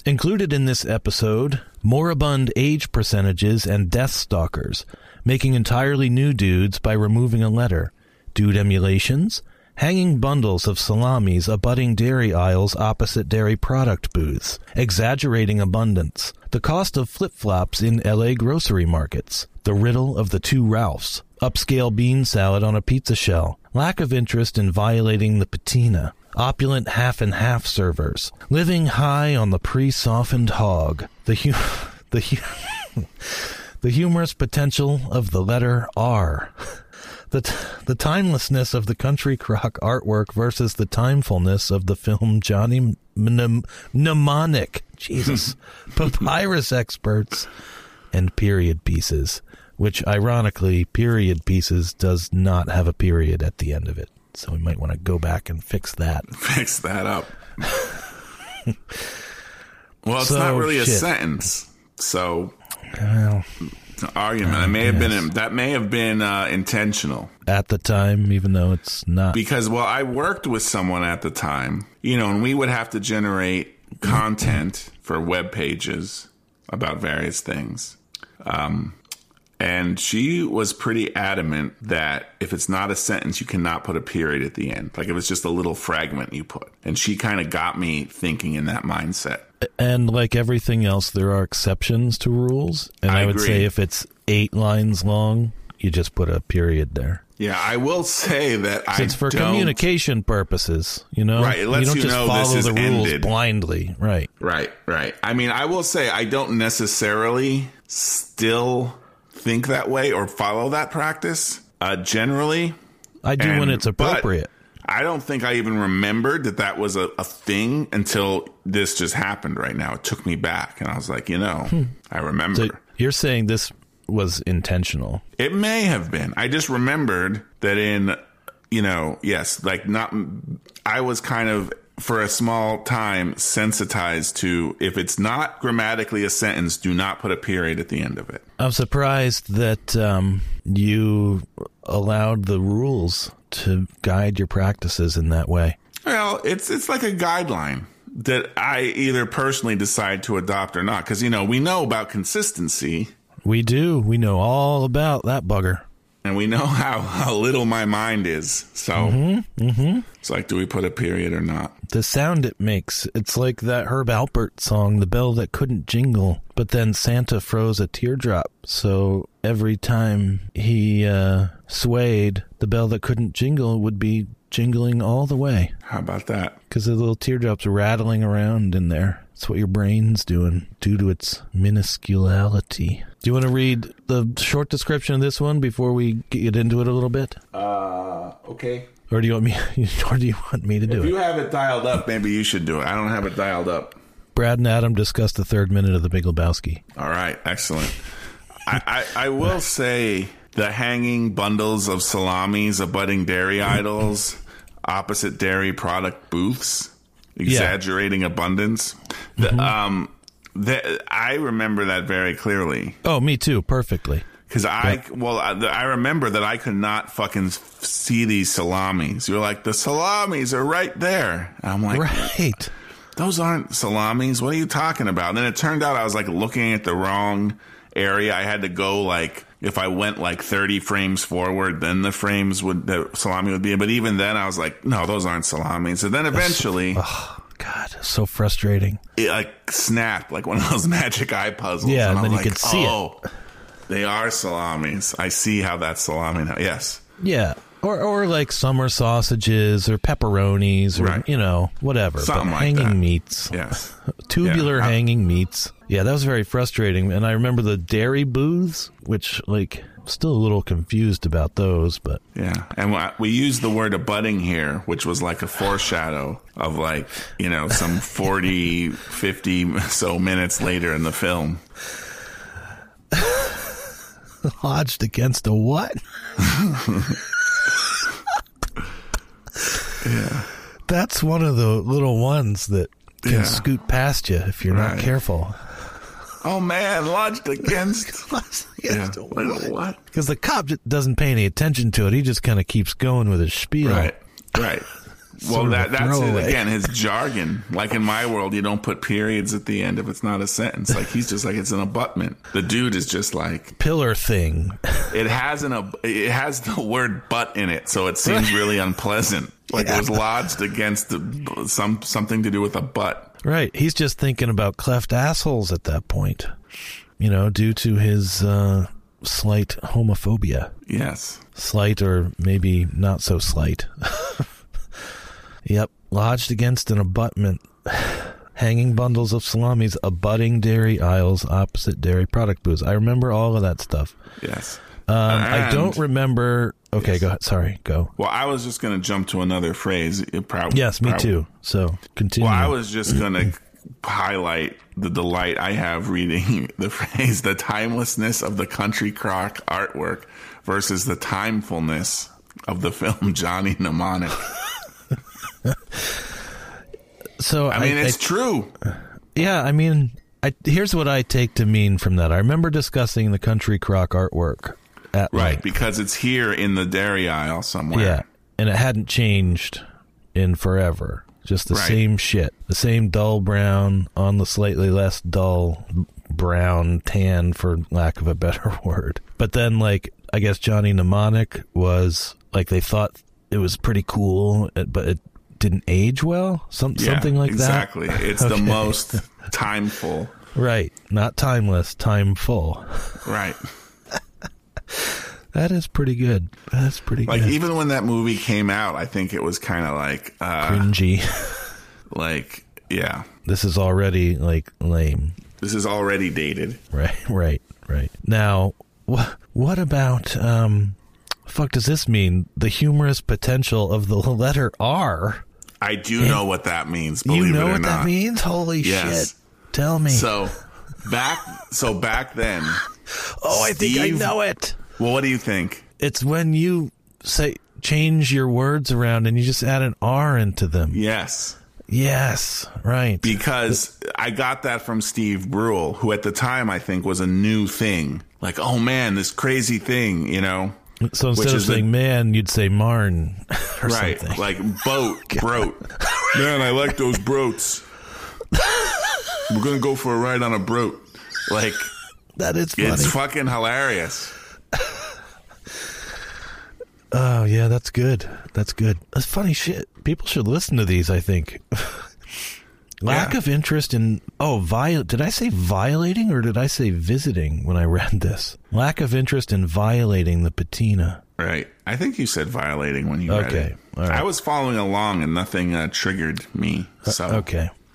Included in this episode, moribund age percentages and death stalkers, making entirely new dudes by removing a letter, dude emulations, hanging bundles of salamis abutting dairy aisles opposite dairy product booths, exaggerating abundance, the cost of flip flops in LA grocery markets, the riddle of the two Ralphs, upscale bean salad on a pizza shell, lack of interest in violating the patina, opulent half and half servers, living high on the pre-softened hog, the hu- the hu- the humorous potential of the letter R. The, t- the timelessness of the country crock artwork versus the timefulness of the film Johnny Mnem- Mnemonic. Jesus. Papyrus experts and period pieces, which ironically, period pieces does not have a period at the end of it. So we might want to go back and fix that. Fix that up. well, it's So, not really a shit. sentence. So, Well, argument. That may have been that may have been uh, intentional at the time, even though it's not. because well, I worked with someone at the time, you know, and we would have to generate content for web pages about various things. Um, and she was pretty adamant that if it's not a sentence, you cannot put a period at the end. Like if it's just a little fragment you put. And she kind of got me thinking in that mindset. and like everything else, there are exceptions to rules. And I I, would agree. say if it's eight lines long, you just put a period there. Yeah, I will say that I It's for don't- communication purposes, you know. Right, it lets you don't you just know follow this is the rules ended. blindly, right? Right, right. I mean, I will say I don't necessarily still think that way or follow that practice. Uh, generally, I do when it's appropriate. I don't think I even remembered that that was a, a thing until this just happened right now. It took me back, and I was like, you know, I remember. Hmm. So you're saying this was intentional. It may have been. I just remembered that in, you know, yes, like not, I was kind of, for a small time, sensitized to if it's not grammatically a sentence, do not put a period at the end of it. I'm surprised that um, you allowed the rules to guide your practices in that way. Well, it's, it's like a guideline that I either personally decide to adopt or not. Cause, you know, we know about consistency We do. We know all about that bugger. And we know how, how little my mind is. So it's like, do we put a period or not? The sound it makes, it's like that Herb Alpert song, The Bell That Couldn't Jingle, but then Santa froze a teardrop. So every time he uh, swayed, the bell that couldn't jingle would be jingling all the way How about that? because the little teardrops rattling around in there. That's what your brain's doing due to its minusculity. Do you want to read the short description of this one before we get into it a little bit, Uh, okay. or do you want me? Or do you want me to do If it? you have it dialed up, maybe you should do it. I don't have it dialed up. Brad and Adam discuss the third minute of the Big Lebowski. All right, excellent. I, I, I will say the hanging bundles of salamis abutting dairy idols opposite dairy product booths, exaggerating abundance. The, um, the, I remember that very clearly Oh, me too, perfectly. because I well I, I remember that I could not fucking see these salamis. You're like the salamis are right there. And I'm like, Right. those aren't salamis. What are you talking about? And then it turned out I was like looking at the wrong area. I had to go like if I went like 30 frames forward, then the frames would the salami would be. But even then, I was like, no, those aren't salamis. And then eventually, oh, God, so frustrating. it like snapped like one of those magic eye puzzles. Yeah, and I then you like, could see it. oh, They are salamis. I see how that's salami now. Yes. Yeah. Or, or like summer sausages or pepperonis or Right. you know whatever Something but like hanging that. meats Yes. tubular Yeah. hanging meats yeah that was very frustrating and i remember the dairy booths which like still a little confused about those but Yeah. And we- we use the word abutting here, which was like a foreshadow of like, you know, some 40, 50 so minutes later in the film. lodged against a what Yeah. that's one of the little ones that can Yeah. scoot past you if you're not careful Oh man, lodged against. against yeah. What? Because the cop doesn't pay any attention to it he just kind of keeps going with his spiel Right. Right. Well, that that's it again. His jargon, like in my world, you don't put periods at the end if it's not a sentence. Like he's just like it's an abutment. The dude is just like pillar thing it has an ab- it has the word butt in it, so it seems really unpleasant. Like it was lodged against the, some something to do with a butt. Right. He's just thinking about cleft assholes at that point, you know, due to his uh, slight homophobia. Yes. Slight or maybe not so slight. yep. Lodged against an abutment. Hanging bundles of salamis abutting dairy aisles opposite dairy product booths. I remember all of that stuff. Yes. Um, I don't remember. Okay, Yes. go ahead. Sorry, go. Well, I was just going to jump to another phrase. It prob- Yes, me prob- too. So continue. Well, I was just going to highlight the delight I have reading the phrase the timelessness of the country crock artwork versus the timefulness of the film Johnny Mnemonic. so I mean, it's true. Yeah, I mean, I, here's what I take to mean from that. I remember discussing the country crock artwork at Right, length. because it's here in the dairy aisle somewhere. Yeah, and it hadn't changed in forever. Just the Right. same shit, the same dull brown on the slightly less dull brown tan, for lack of a better word. But then, like, I guess Johnny Mnemonic was like they thought it was pretty cool, but it didn't age well. Some Yeah, something like exactly. that. Exactly. It's the Okay. most timeful. Right, not timeless, timeful. Right. That is pretty good. That's pretty Like good. Like, even when that movie came out, I think it was kind of like uh Cringy. like yeah, this is already like lame. this is already dated. Right, right, right. Now, wh- what about um fuck does this mean? The humorous potential of the letter R. I do know what that means, believe you know it or what not. that means? Holy Yes. shit. Tell me. So back so back then, oh, I think I know it. well what do you think? It's when you say change your words around and you just add an R into them. Yes. Yes, right. Because I got that from Steve Brule, who at the time I think was a new thing. Like, oh man, this crazy thing, you know? So instead which of is the- saying man, you'd say marn or right. something. Like boat, broat. Man, I like those broats. We're gonna go for a ride on a broat. Like that is funny. it's fucking hilarious. Oh yeah, that's good. That's good. That's funny shit. People should listen to these. I think. Lack Yeah. of interest in oh viol. Did I say violating or did I say visiting when I read this? Lack of interest in violating the patina. Right. I think you said violating when you read it. Right. I was following along and nothing uh, triggered me. So Okay.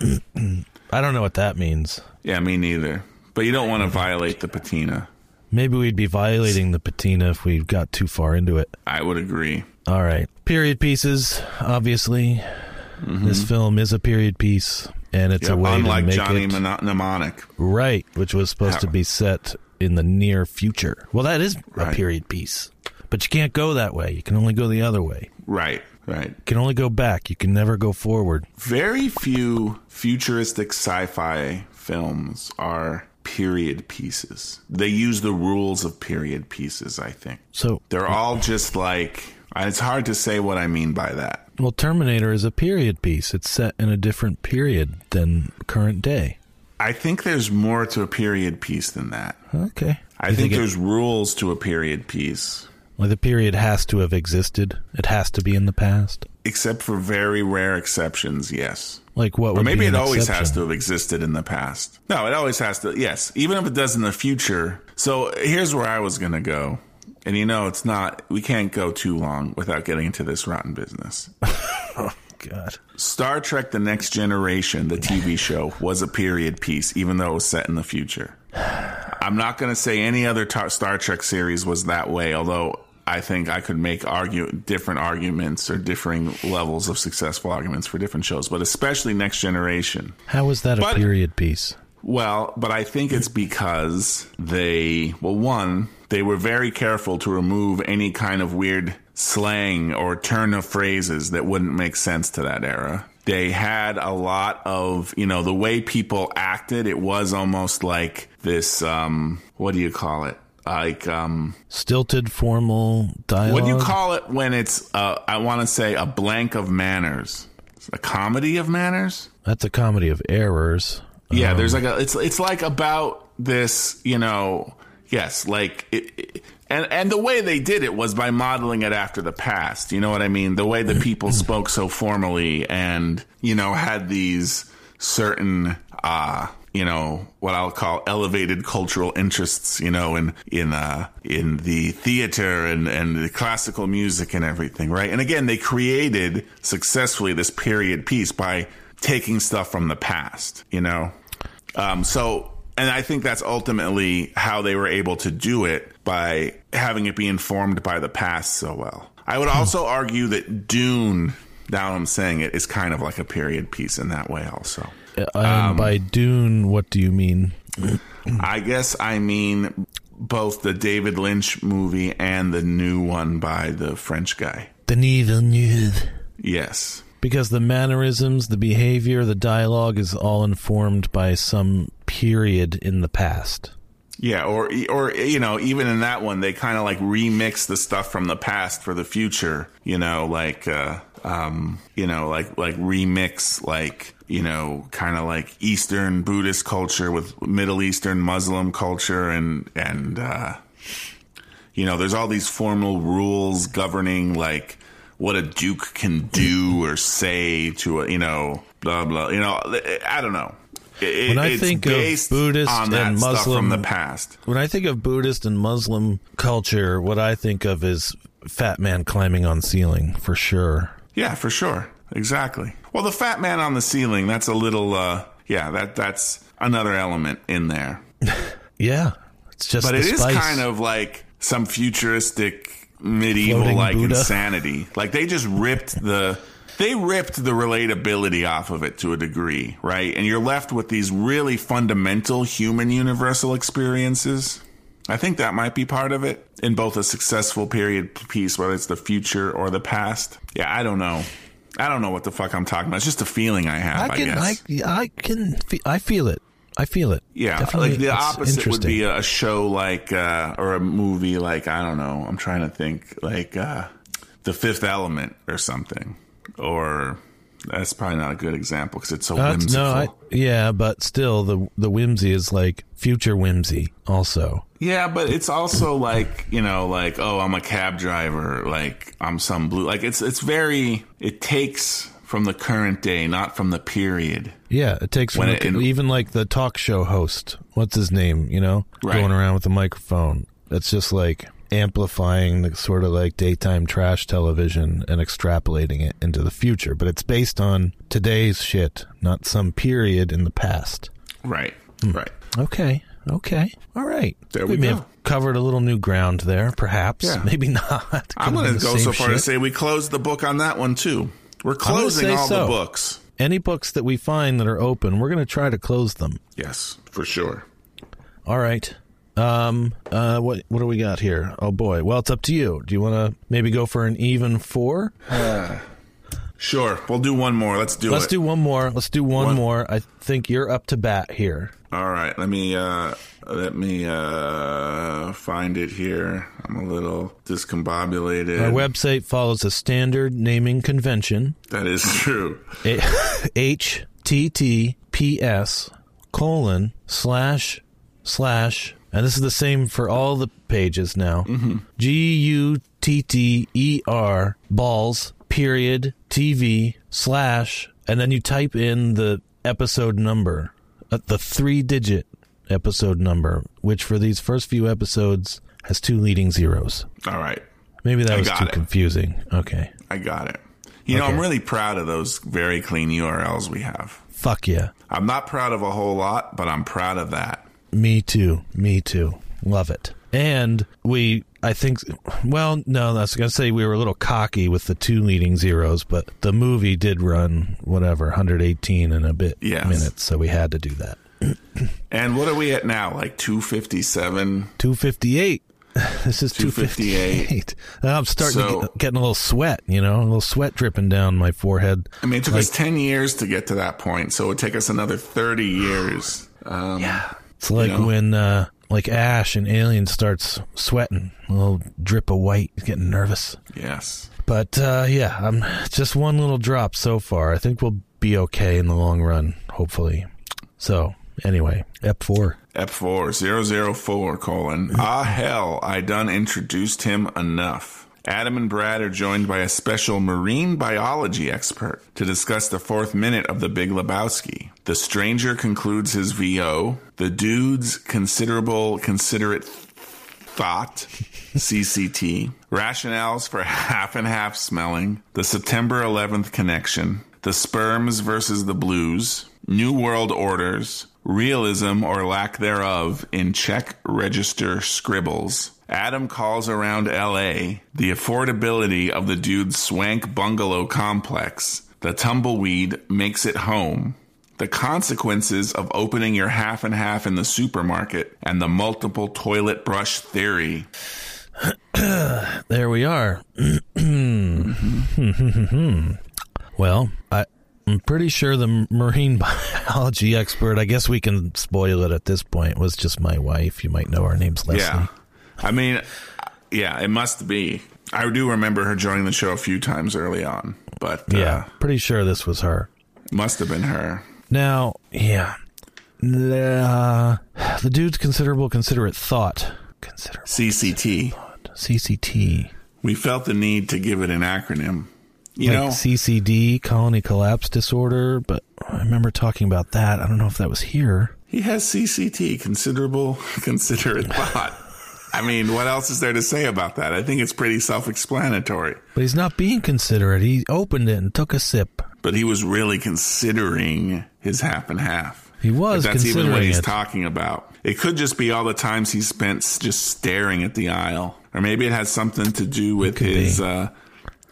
I don't know what that means. yeah, me neither. But you don't want to violate the patina. Maybe we'd be violating the patina if we got too far into it. I would agree. All right. Period pieces, obviously. This film is a period piece, and it's Yeah, a way unlike to make Johnny it Mnemonic. right, which was supposed to be set in the near future. Well, that is a period piece, but you can't go that way. You can only go the other way. Right, right. You can only go back. You can never go forward. Very few futuristic sci-fi films are period pieces. They use the rules of period pieces, I think. So, They're all just like it's hard to say what I mean by that. Well, Terminator is a period piece. It's set in a different period than current day. I think there's more to a period piece than that. Okay. I think, it- there's rules to a period piece, like the period has to have existed. It has to be in the past. except for very rare exceptions. Yes. Like what would Or maybe be it always exception? has to have existed in the past. No, it always has to. Yes, even if it does in the future. So here's where I was going to go. And you know, it's not, we can't go too long without getting into this rotten business. Oh, God. Star Trek The Next Generation, the TV show, was a period piece, even though it was set in the future. I'm not going to say any other ta- Star Trek series was that way, although I think I could make argue different arguments or differing levels of successful arguments for different shows, but especially Next Generation. How was that a But- period piece? Well, but I think it's because they, well, one, they were very careful to remove any kind of weird slang or turn of phrases that wouldn't make sense to that era. They had a lot of, you know, the way people acted, it was almost like this, um, what do you call it? Like, um, Stilted formal dialogue. what do you call it when it's, uh, I want to say a blank of manners? A comedy of manners? That's a comedy of errors. Yeah, there's like a it's it's like about this, you know, yes, like it, it- and and the way they did it was by modeling it after the past. You know what I mean? The way the people spoke so formally and, you know, had these certain uh you know what I'll call elevated cultural interests, you know, in in uh in the theater and and the classical music and everything, right? And again, they created successfully this period piece by taking stuff from the past, you know. Um, so, and I think that's ultimately how they were able to do it by having it be informed by the past so well. I would also argue that Dune, now I'm saying it, is kind of like a period piece in that way, also. Uh, Um, by Dune, what do you mean? I guess I mean both the David Lynch movie and the new one by the French guy. Denis Villeneuve. Yes. Because the mannerisms, the behavior, the dialogue is all informed by some period in the past. Yeah, or or you know, even in that one, they kind of like remix the stuff from the past for the future. You know, like uh, um, you know, like like remix like you know, kind of like Eastern Buddhist culture with Middle Eastern Muslim culture, and and uh, you know, there's all these formal rules governing like what a duke can do or say to a you know, blah blah. You know, I don't know. It- When I it's think of Buddhist and stuff Muslim- from the past. When I think of Buddhist and Muslim culture, what I think of is fat man climbing on ceiling for sure. Yeah, for sure. Exactly. Well, the fat man on the ceiling, that's a little uh yeah, that that's another element in there. Yeah, it's just But it is spice. kind of like some futuristic medieval like insanity. Like they just ripped the they ripped the relatability off of it to a degree, right? And you're left with these really fundamental human universal experiences. I think that might be part of it in both a successful period piece, whether it's the future or the past. Yeah, I don't know. I don't know what the fuck I'm talking about. It's just a feeling I have, I, I can, I, guess. I can, fe- I feel it. I feel it. Yeah, Definitely, like the opposite would be a show like uh, or a movie like I don't know. I'm trying to think like uh, The Fifth Element or something. Or that's probably not a good example because it's so Uh, whimsical. no, I, yeah, but still, the the whimsy is like future whimsy. Also, yeah, but it's also like you know, like oh, I'm a cab driver. Like I'm some blue. Like it's it's very. It takes from the current day, not from the period. yeah, it takes When it- even like the talk show host. What's his name? You know, Right. going around with a microphone. It's just like amplifying the sort of like daytime trash television and extrapolating it into the future. But it's based on today's shit, not some period in the past. Right. Hmm. Right. Okay. Okay. All right. There we may go. have covered a little new ground there, perhaps. Yeah. Maybe not. I'm going to go so far to say we closed the book on that one too. We're closing all so. the books. Any books that we find that are open, we're going to try to close them. Yes, for sure. All right. Um. Uh. What What do we got here? Oh boy. Well, it's up to you. Do you want to maybe go for an even four? Sure. We'll do one more. Let's do Let's it. do one more. Let's do one One- more. I think you're up to bat here. All right. Let me uh let me uh find it here. I'm a little discombobulated. Our website follows a standard naming convention. that is true. HTTPS colon slash slash, and this is the same for all the pages now. G U T T E R balls period TV slash and then you type in the episode number, Uh, the three digit episode number, which for these first few episodes has two leading zeros. All right. Maybe that I was too it. confusing. Okay. I got it. You know, I'm really proud of those very clean URLs we have. Fuck yeah. I'm not proud of a whole lot, but I'm proud of that. Me too. Me too. Love it. And we, I think, well, no, I was going to say we were a little cocky with the two leading zeros, but the movie did run, whatever, 118 and a bit Yes. minutes, so we had to do that. And what are we at now? Like 257? 258. This is 258. 258. I'm starting to So- get, getting a little sweat, you know, a little sweat dripping down my forehead. I mean, it took us 10 years to get to that point, so it would take us another 30 years. Um, yeah. It's like know? when, uh, like Ash and Alien starts sweating, a little drip of white, He's getting nervous. Yes. But uh, yeah, I'm just one little drop so far. I think we'll be okay in the long run, hopefully. So anyway, Ep four. ep4 004 colon. Ah, hell, I done introduced him enough. Adam and Brad are joined by a special marine biology expert to discuss the fourth minute of The Big Lebowski. The stranger concludes his VO. The dude's considerable, considerate thought, CCT, rationales for half and half smelling, the September 11th connection, the sperms versus the blues, New World Orders, realism or lack thereof in check register scribbles. Adam calls around LA, the affordability of the dude's swank bungalow complex, the tumbleweed makes it home, the consequences of opening your half and half in the supermarket, and the multiple toilet brush theory. There we are. well, I, I'm pretty sure the marine biology expert. I guess we can spoil it at this point. Was just my wife. You might know her name's Leslie. Yeah. I mean, yeah, it must be. I do remember her joining the show a few times early on, but uh, Yeah, pretty sure this was her. must have been her. Now, yeah, the, uh, the dude's considerable, considerate thought. Considerable CCT. CCT. We felt the need to give it an acronym. You like know, CCD, colony collapse disorder, but I remember talking about that. I don't know if that was here. he has CCT, considerable, considerate thought. I mean, what else is there to say about that? I think it's pretty self explanatory. But he's not being considerate. He opened it and took a sip. But he was really considering his half and half. He was that's even what he's it. talking about. It could just be all the times he spent just staring at the aisle. Or maybe it has something to do with his uh,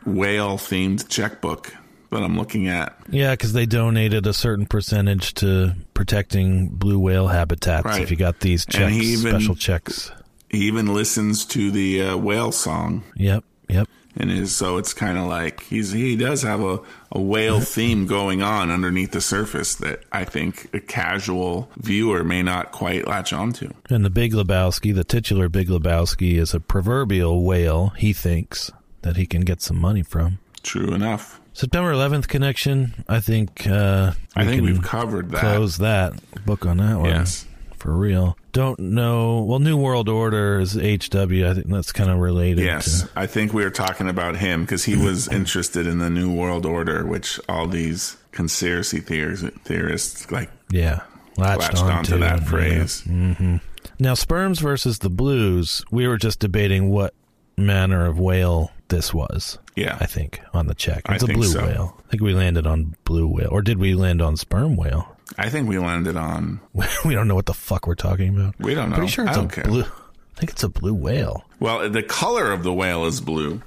whale themed checkbook that I'm looking at. Yeah, because they donated a certain percentage to protecting blue whale habitats. Right. If you got these checks, even- special checks. He even listens to the uh, whale song. Yep, yep. And is so it's kind of like he's he does have a, a whale theme going on underneath the surface that I think a casual viewer may not quite latch onto. And the Big Lebowski, the titular Big Lebowski, is a proverbial whale. He thinks that he can get some money from. True enough. September 11th connection. I think. Uh, I think we've covered that. close that book on that one. Yes. For real. Don't know. Well, New World Order is HW. I think that's kind of related. Yes, to, I think we were talking about him because he was interested in the New World Order, which all these conspiracy theorists, theorists like yeah, latched, latched onto onto that yeah. phrase. Mm-hmm. Now, sperms versus the blues. We were just debating what manner of whale this was. Yeah. I think on the check. It's a think blue so. whale. I think we landed on blue whale, or did we land on sperm whale? I think we landed on. we don't know what the fuck we're talking about. We don't know. Pretty sure it's I a don't care. blue. I think it's a blue whale. Well, the color of the whale is blue.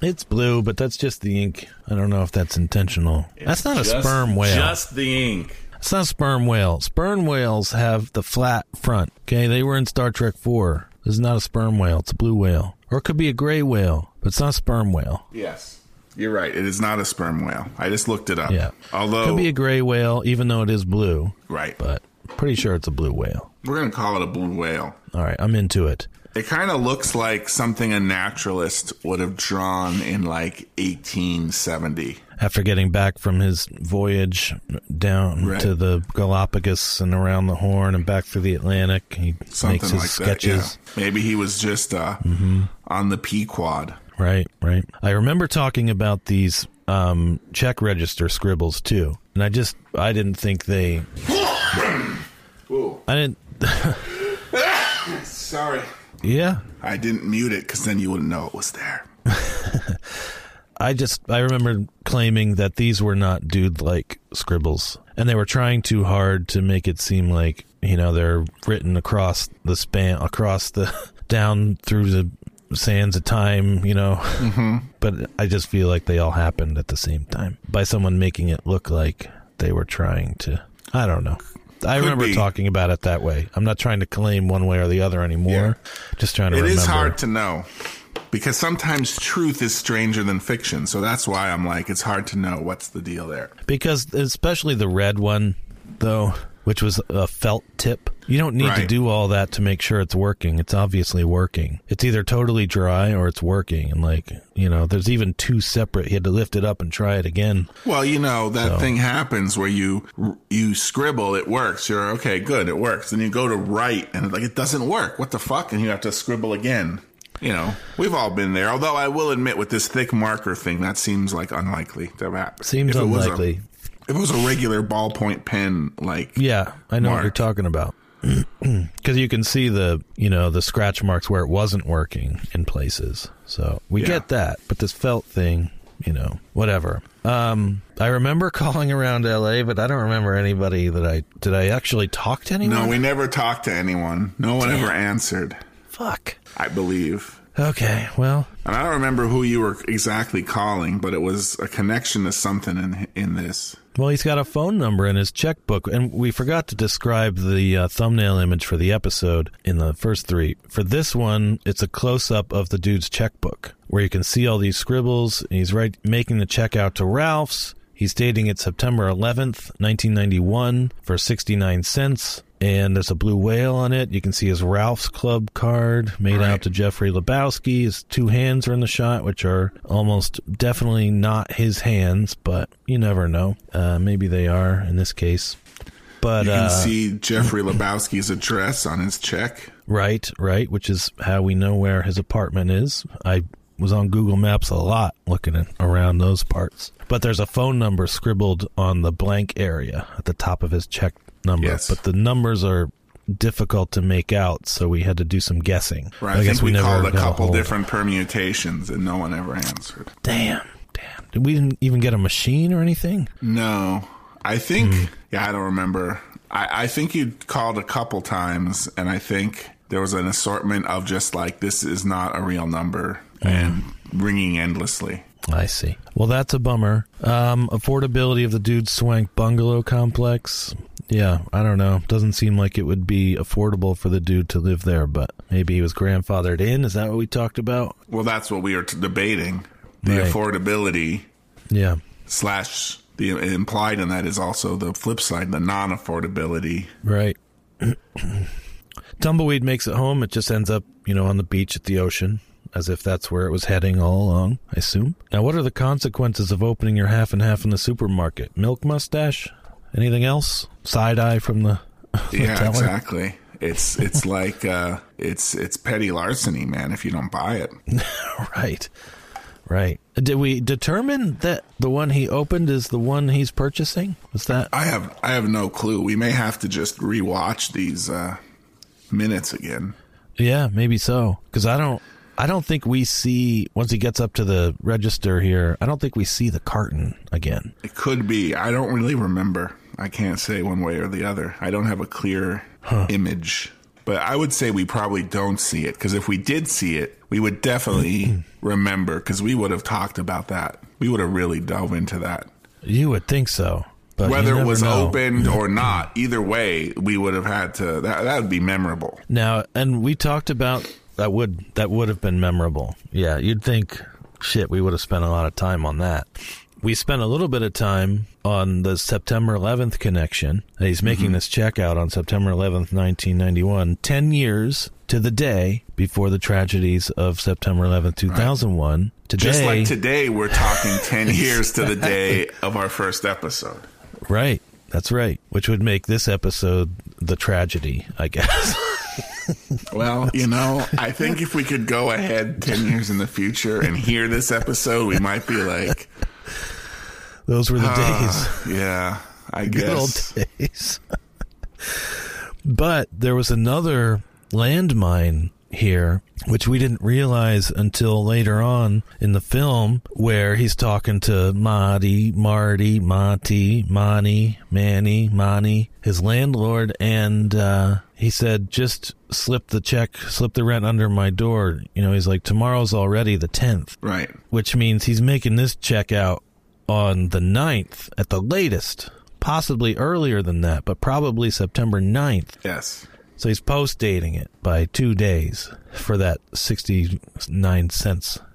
It's blue, but that's just the ink. I don't know if that's intentional. that's not a sperm whale. Just the ink. It's not a sperm whale. Sperm whales have the flat front. Okay, they were in Star Trek 4. This is not a sperm whale. It's a blue whale. Or it could be a gray whale, but it's not a sperm whale. Yes, you're right. It is not a sperm whale. I just looked it up. Yeah. Although, Could be a gray whale, even though it is blue, right, but pretty sure it's a blue whale. we're gonna call it a blue whale. All right, I'm into it. It kind of looks like something a naturalist would have drawn in like 1870. After getting back from his voyage down Right. to the Galapagos and around the Horn and back through the Atlantic, he Something makes his like sketches. that. Yeah. Maybe he was just uh, on the Pequod. Right, right. I remember talking about these um, check register scribbles too, and I just I didn't think they. Ooh. I didn't. Sorry. Yeah, I didn't mute it because then you wouldn't know it was there. I just I remember claiming that these were not dude like scribbles, and they were trying too hard to make it seem like you know they're written across the span across the down through the sands of time, you know. Mm-hmm. But I just feel like they all happened at the same time by someone making it look like they were trying to. I don't know. I Could remember be. talking about it that way. I'm not trying to claim one way or the other anymore. Just trying to It remember. is hard to know because sometimes truth is stranger than fiction. So that's why I'm like, it's hard to know what's the deal there. Because especially the red one, though, which was a felt tip, you don't need to do all that to make sure it's working. It's obviously working. It's either totally dry or it's working. And like, you know, there's even two separate. He had to lift it up and try it again. Well, you know that So- thing happens where you you scribble, it works. You're okay, good, it works. Then you go to write, and like it doesn't work. What the fuck? And you have to scribble again. You know, we've all been there. Although I will admit, with this thick marker thing, that seems like unlikely to happen. Seems If it was a- unlikely. If it was a regular ballpoint pen, like Yeah, I know what you're talking about. Because you can see the, you know, the scratch marks where it wasn't working in places. So we Yeah. get that. But this felt thing, you know, whatever. Um, I remember calling around LA, but I don't remember anybody that I did. I actually talk to anyone? no, we never talked to anyone. No one ever answered. Fuck. I believe. Okay, well, And I don't remember who you were exactly calling, but it was a connection to something in in this. Well, he's got a phone number in his checkbook, and we forgot to describe the uh, thumbnail image for the episode in the first three. For this one, it's a close up of the dude's checkbook, where you can see all these scribbles. He's right making the check out to Ralph's. He's dating it September 11th, 1991, for 69 cents. And there's a blue whale on it. You can see his Ralph's Club card made Right. out to Jeffrey Lebowski. His two hands are in the shot, which are almost definitely not his hands, but you never know. Uh, maybe they are in this case. But You can uh, see Jeffrey Lebowski's address on his check. Right, right, which is how we know where his apartment is. I was on Google Maps a lot looking around those parts. But there's a phone number scribbled on the blank area at the top of his check number. Yes. But the numbers are difficult to make out, so we had to do some guessing. Right. I, think we, never called a couple hold- different permutations and no one ever answered. Damn, damn. Did we didn't even get a machine or anything? No. I think, Hmm. yeah, I don't remember. I, I think you called a couple times, and I think there was an assortment of just like, this is not a real number, Hmm. and ringing endlessly. I see. Well, that's a bummer. Um, affordability of the dude's swank bungalow complex. Yeah, I don't know. Doesn't seem like it would be affordable for the dude to live there, but maybe he was grandfathered in. Is that what we talked about? Well, that's what we are t- debating. The Right. affordability Yeah. slash the implied in that is also the flip side, the non affordability. Right. Tumbleweed makes it home. It just ends up, you know, on the beach at the ocean, as if that's where it was heading all along, I assume. Now, what are the consequences of opening your half and half in the supermarket? Milk mustache? Anything else? Side eye from the, the Yeah, teller? exactly. It's it's like uh, it's it's petty larceny, man. If you don't buy it, Right. Right. Did we determine that the one he opened is the one he's purchasing? Was that? I have I have no clue. We may have to just rewatch these uh, minutes again. Yeah, maybe so. Because I don't. I don't think we see once he gets up to the register here. I don't think we see the carton again. It could be. I don't really remember. I can't say one way or the other. I don't have a clear image. But I would say we probably don't see it because if we did see it, we would definitely remember because we would have talked about that. We would have really dove into that. You would think so, but Whether it was know. opened or not, either way, we would have had to. That, that would be memorable. Now, and we talked about that would that would have been memorable. Yeah, you'd think, shit, we would have spent a lot of time on that. We spent a little bit of time on the September 11th connection. He's making mm-hmm. this check out on September 11th, 1991, 10 years to the day before the tragedies of September 11th, 2001. Today, Just like today, we're talking 10 years to the day of our first episode. right. That's right. Which would make this episode the tragedy, I guess. Well, you know, I think if we could go ahead 10 years in the future and hear this episode, we might be like, Those were the Ah, days. yeah, I Good old guess. days. but there was another landmine here, which we didn't realize until later on in the film, where he's talking to Marty, Marty, Monty, Monty, Manny, Monty, his landlord, and uh, he said, just slip the check, slip the rent under my door. You know, he's like, tomorrow's already the 10th, Right. which means he's making this check out on the 9th at the latest. Possibly earlier than that, but probably September 9th. Yes. So he's post dating it by two days for that 69 cents.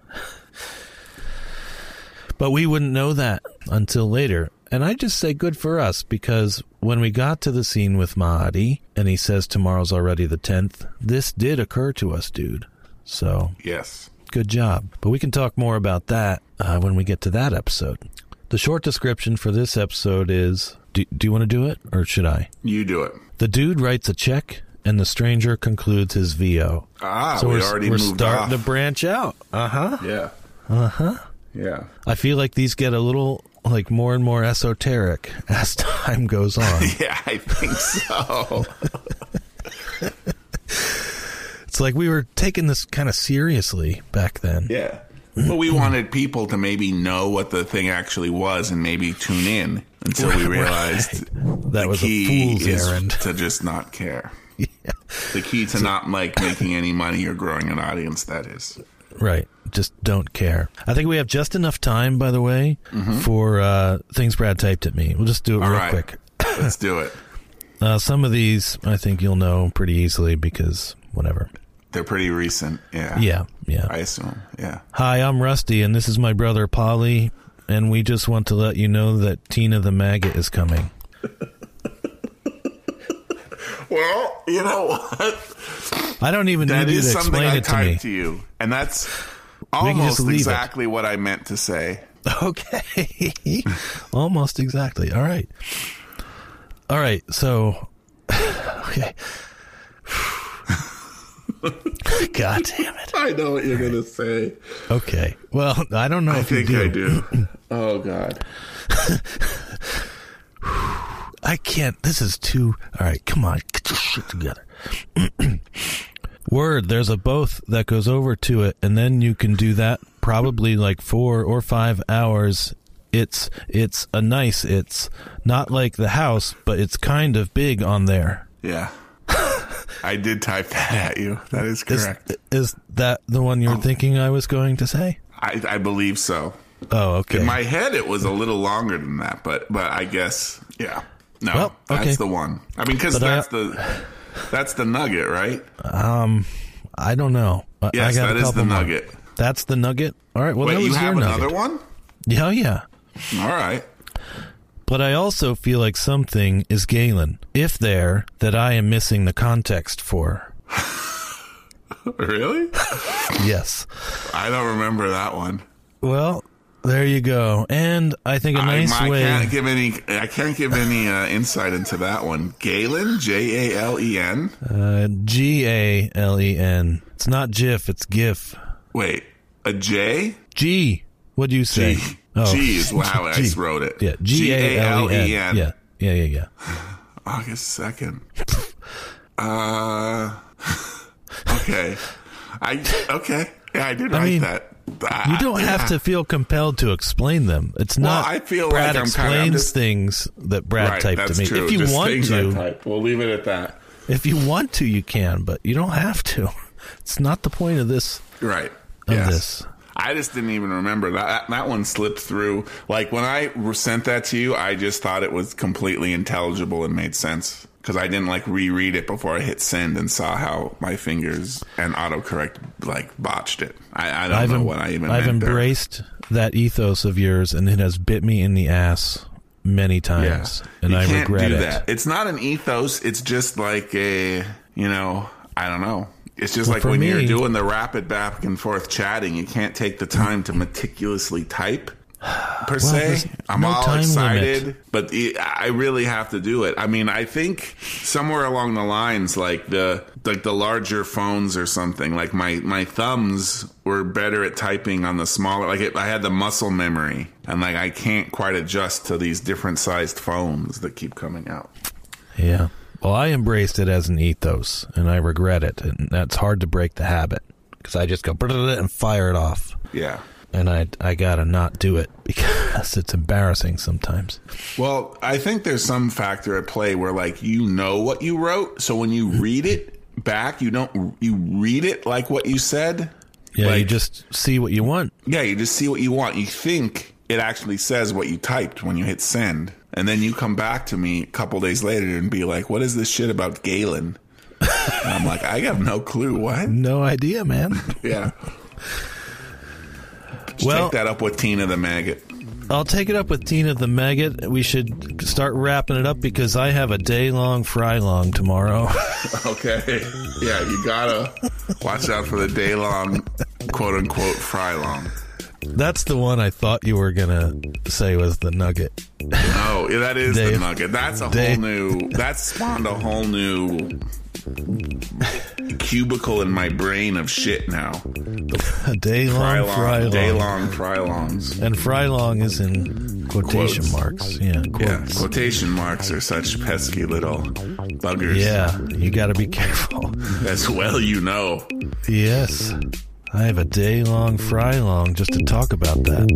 But we wouldn't know that until later. And I just say good for us because when we got to the scene with Marty and he says tomorrow's already the 10th, this did occur to us, dude. So Yes. Good job. But we can talk more about that uh, when we get to that episode. The short description for this episode is do, do you want to do it or should I? You do it. The dude writes a check, and the stranger concludes his VO. Ah, so we we're, already we're moved starting off. to branch out. Uh huh. Yeah. Uh huh. Yeah. I feel like these get a little like more and more esoteric as time goes on. Yeah, I think so. it's like we were taking this kind of seriously back then. yeah. But we wanted people to maybe know what the thing actually was and maybe tune in until we realized That the was a key fool's is errand. to just not care. Yeah. The key to not like making any money or growing an audience. That is. Right. Just don't care. I think we have just enough time, by the way, for uh, things Brad typed at me. We'll just do it Mm-hmm. All real right. quick. Let's do it. Uh, some of these I think you'll know pretty easily because whatever. They're pretty recent. Yeah. Yeah. Yeah. I assume. Yeah. Hi, I'm Rusty, and this is my brother Polly, and we just want to let you know that Tina the Maggot is coming. Well, you know what? I don't even That need you to explain I it to me. to you, and that's almost leave it. exactly what I meant to say. Okay. Almost exactly. All right. All right. So, okay. God damn it. I know what you're gonna say. Okay. Well, I don't know I if you think do. I do. Oh God. I can't. This is too. All right, come on, get your shit together. Word, there's a both that goes over to it, and then you can do that probably like four or five hours. It's it's a nice. It's not like the house, but it's kind of big on there. Yeah. I did type that at you. That is Is, correct. is that the one you were thinking I was going to say? I, I believe so. Oh, okay. In my head, it was a little longer than that, but but I guess yeah. No, Well, okay. that's the one. I mean, because I- that's the that's the nugget, right? Um, I don't know. I- Yes, I got that is the more. nugget. That's the nugget. All right. Well, that Wait, was you have another nugget. one? Yeah, oh, yeah. All right. But I also feel like something is Galen, if there, that I am missing the context for. Really? Yes. I don't remember that one. Well, there you go. And I think a nice I, I way. can't give any. I can't give any uh, insight into that one. Galen, J A L E N. Uh, G A L E N. It's not GIF, it's GIF. Wait, a J? G. What do you say? G. G is how I wrote it. Yeah, G A L E N. Yeah, yeah, yeah, yeah. August second. Uh. Okay. I okay. Yeah, I did write mean, that. You don't have to feel compelled to explain them. It's Well, not. I feel Brad like I'm kinda- I'm explains just- things that Brad Right, typed to me. true. If you Just want to. We'll leave it at that. if you want to, you can, but you don't have to. It's not the point of this. Right. Of yes. this. I just didn't even remember that. That one slipped through. Like when I sent that to you, I just thought it was completely intelligible and made sense because I didn't like reread it before I hit send and saw how my fingers and autocorrect like botched it. I, I don't I've, know em- what I even. I've meant there. embraced that ethos of yours, and it has bit me in the ass many times, and you I regret do it. that. It's not an ethos. It's just like a, you know, I don't know. It's just like for when you're doing the rapid back and forth chatting, you can't take the time to meticulously type. per Well, se. I'm no all excited, limit. but I really have to do it. I mean, I think somewhere along the lines, like the like the larger phones or something, like my my thumbs were better at typing on the smaller. Like it, I had the muscle memory, and like I can't quite adjust to these different sized phones that keep coming out. Yeah. Well, I embraced it as an ethos, and I regret it, and that's hard to break the habit because I just go and fire it off, Yeah. and I I gotta not do it because it's embarrassing sometimes. Well, I think there's some factor at play where like you know what you wrote, so when you mm-hmm. read it back, you don't you read it like what you said. Yeah, you just see what you want. Yeah, you just see what you want. You think it actually says what you typed when you hit send. And then you come back to me a couple days later and be like, what is this shit about Galen? I'm like, I have no clue. What? No idea, man. Yeah. Just Well- take that up with Tina the maggot. I'll take it up with Tina the Maggot. We should start wrapping it up because I have a day long fry long tomorrow. Okay. Yeah, you gotta watch out for the day long, quote unquote, fry long. That's the one I thought you were gonna say was the nugget. Oh, yeah, that is the nugget. That's a Dave. whole new. That spawned a whole new cubicle in my brain of shit now. A day long fry long, long. day long. And fry long is in quotation Quotes. marks. Yeah, Yeah, quotation marks are such pesky little buggers. Yeah, you got to be careful. as well you know. yes. I have a day long fry long just to talk about that.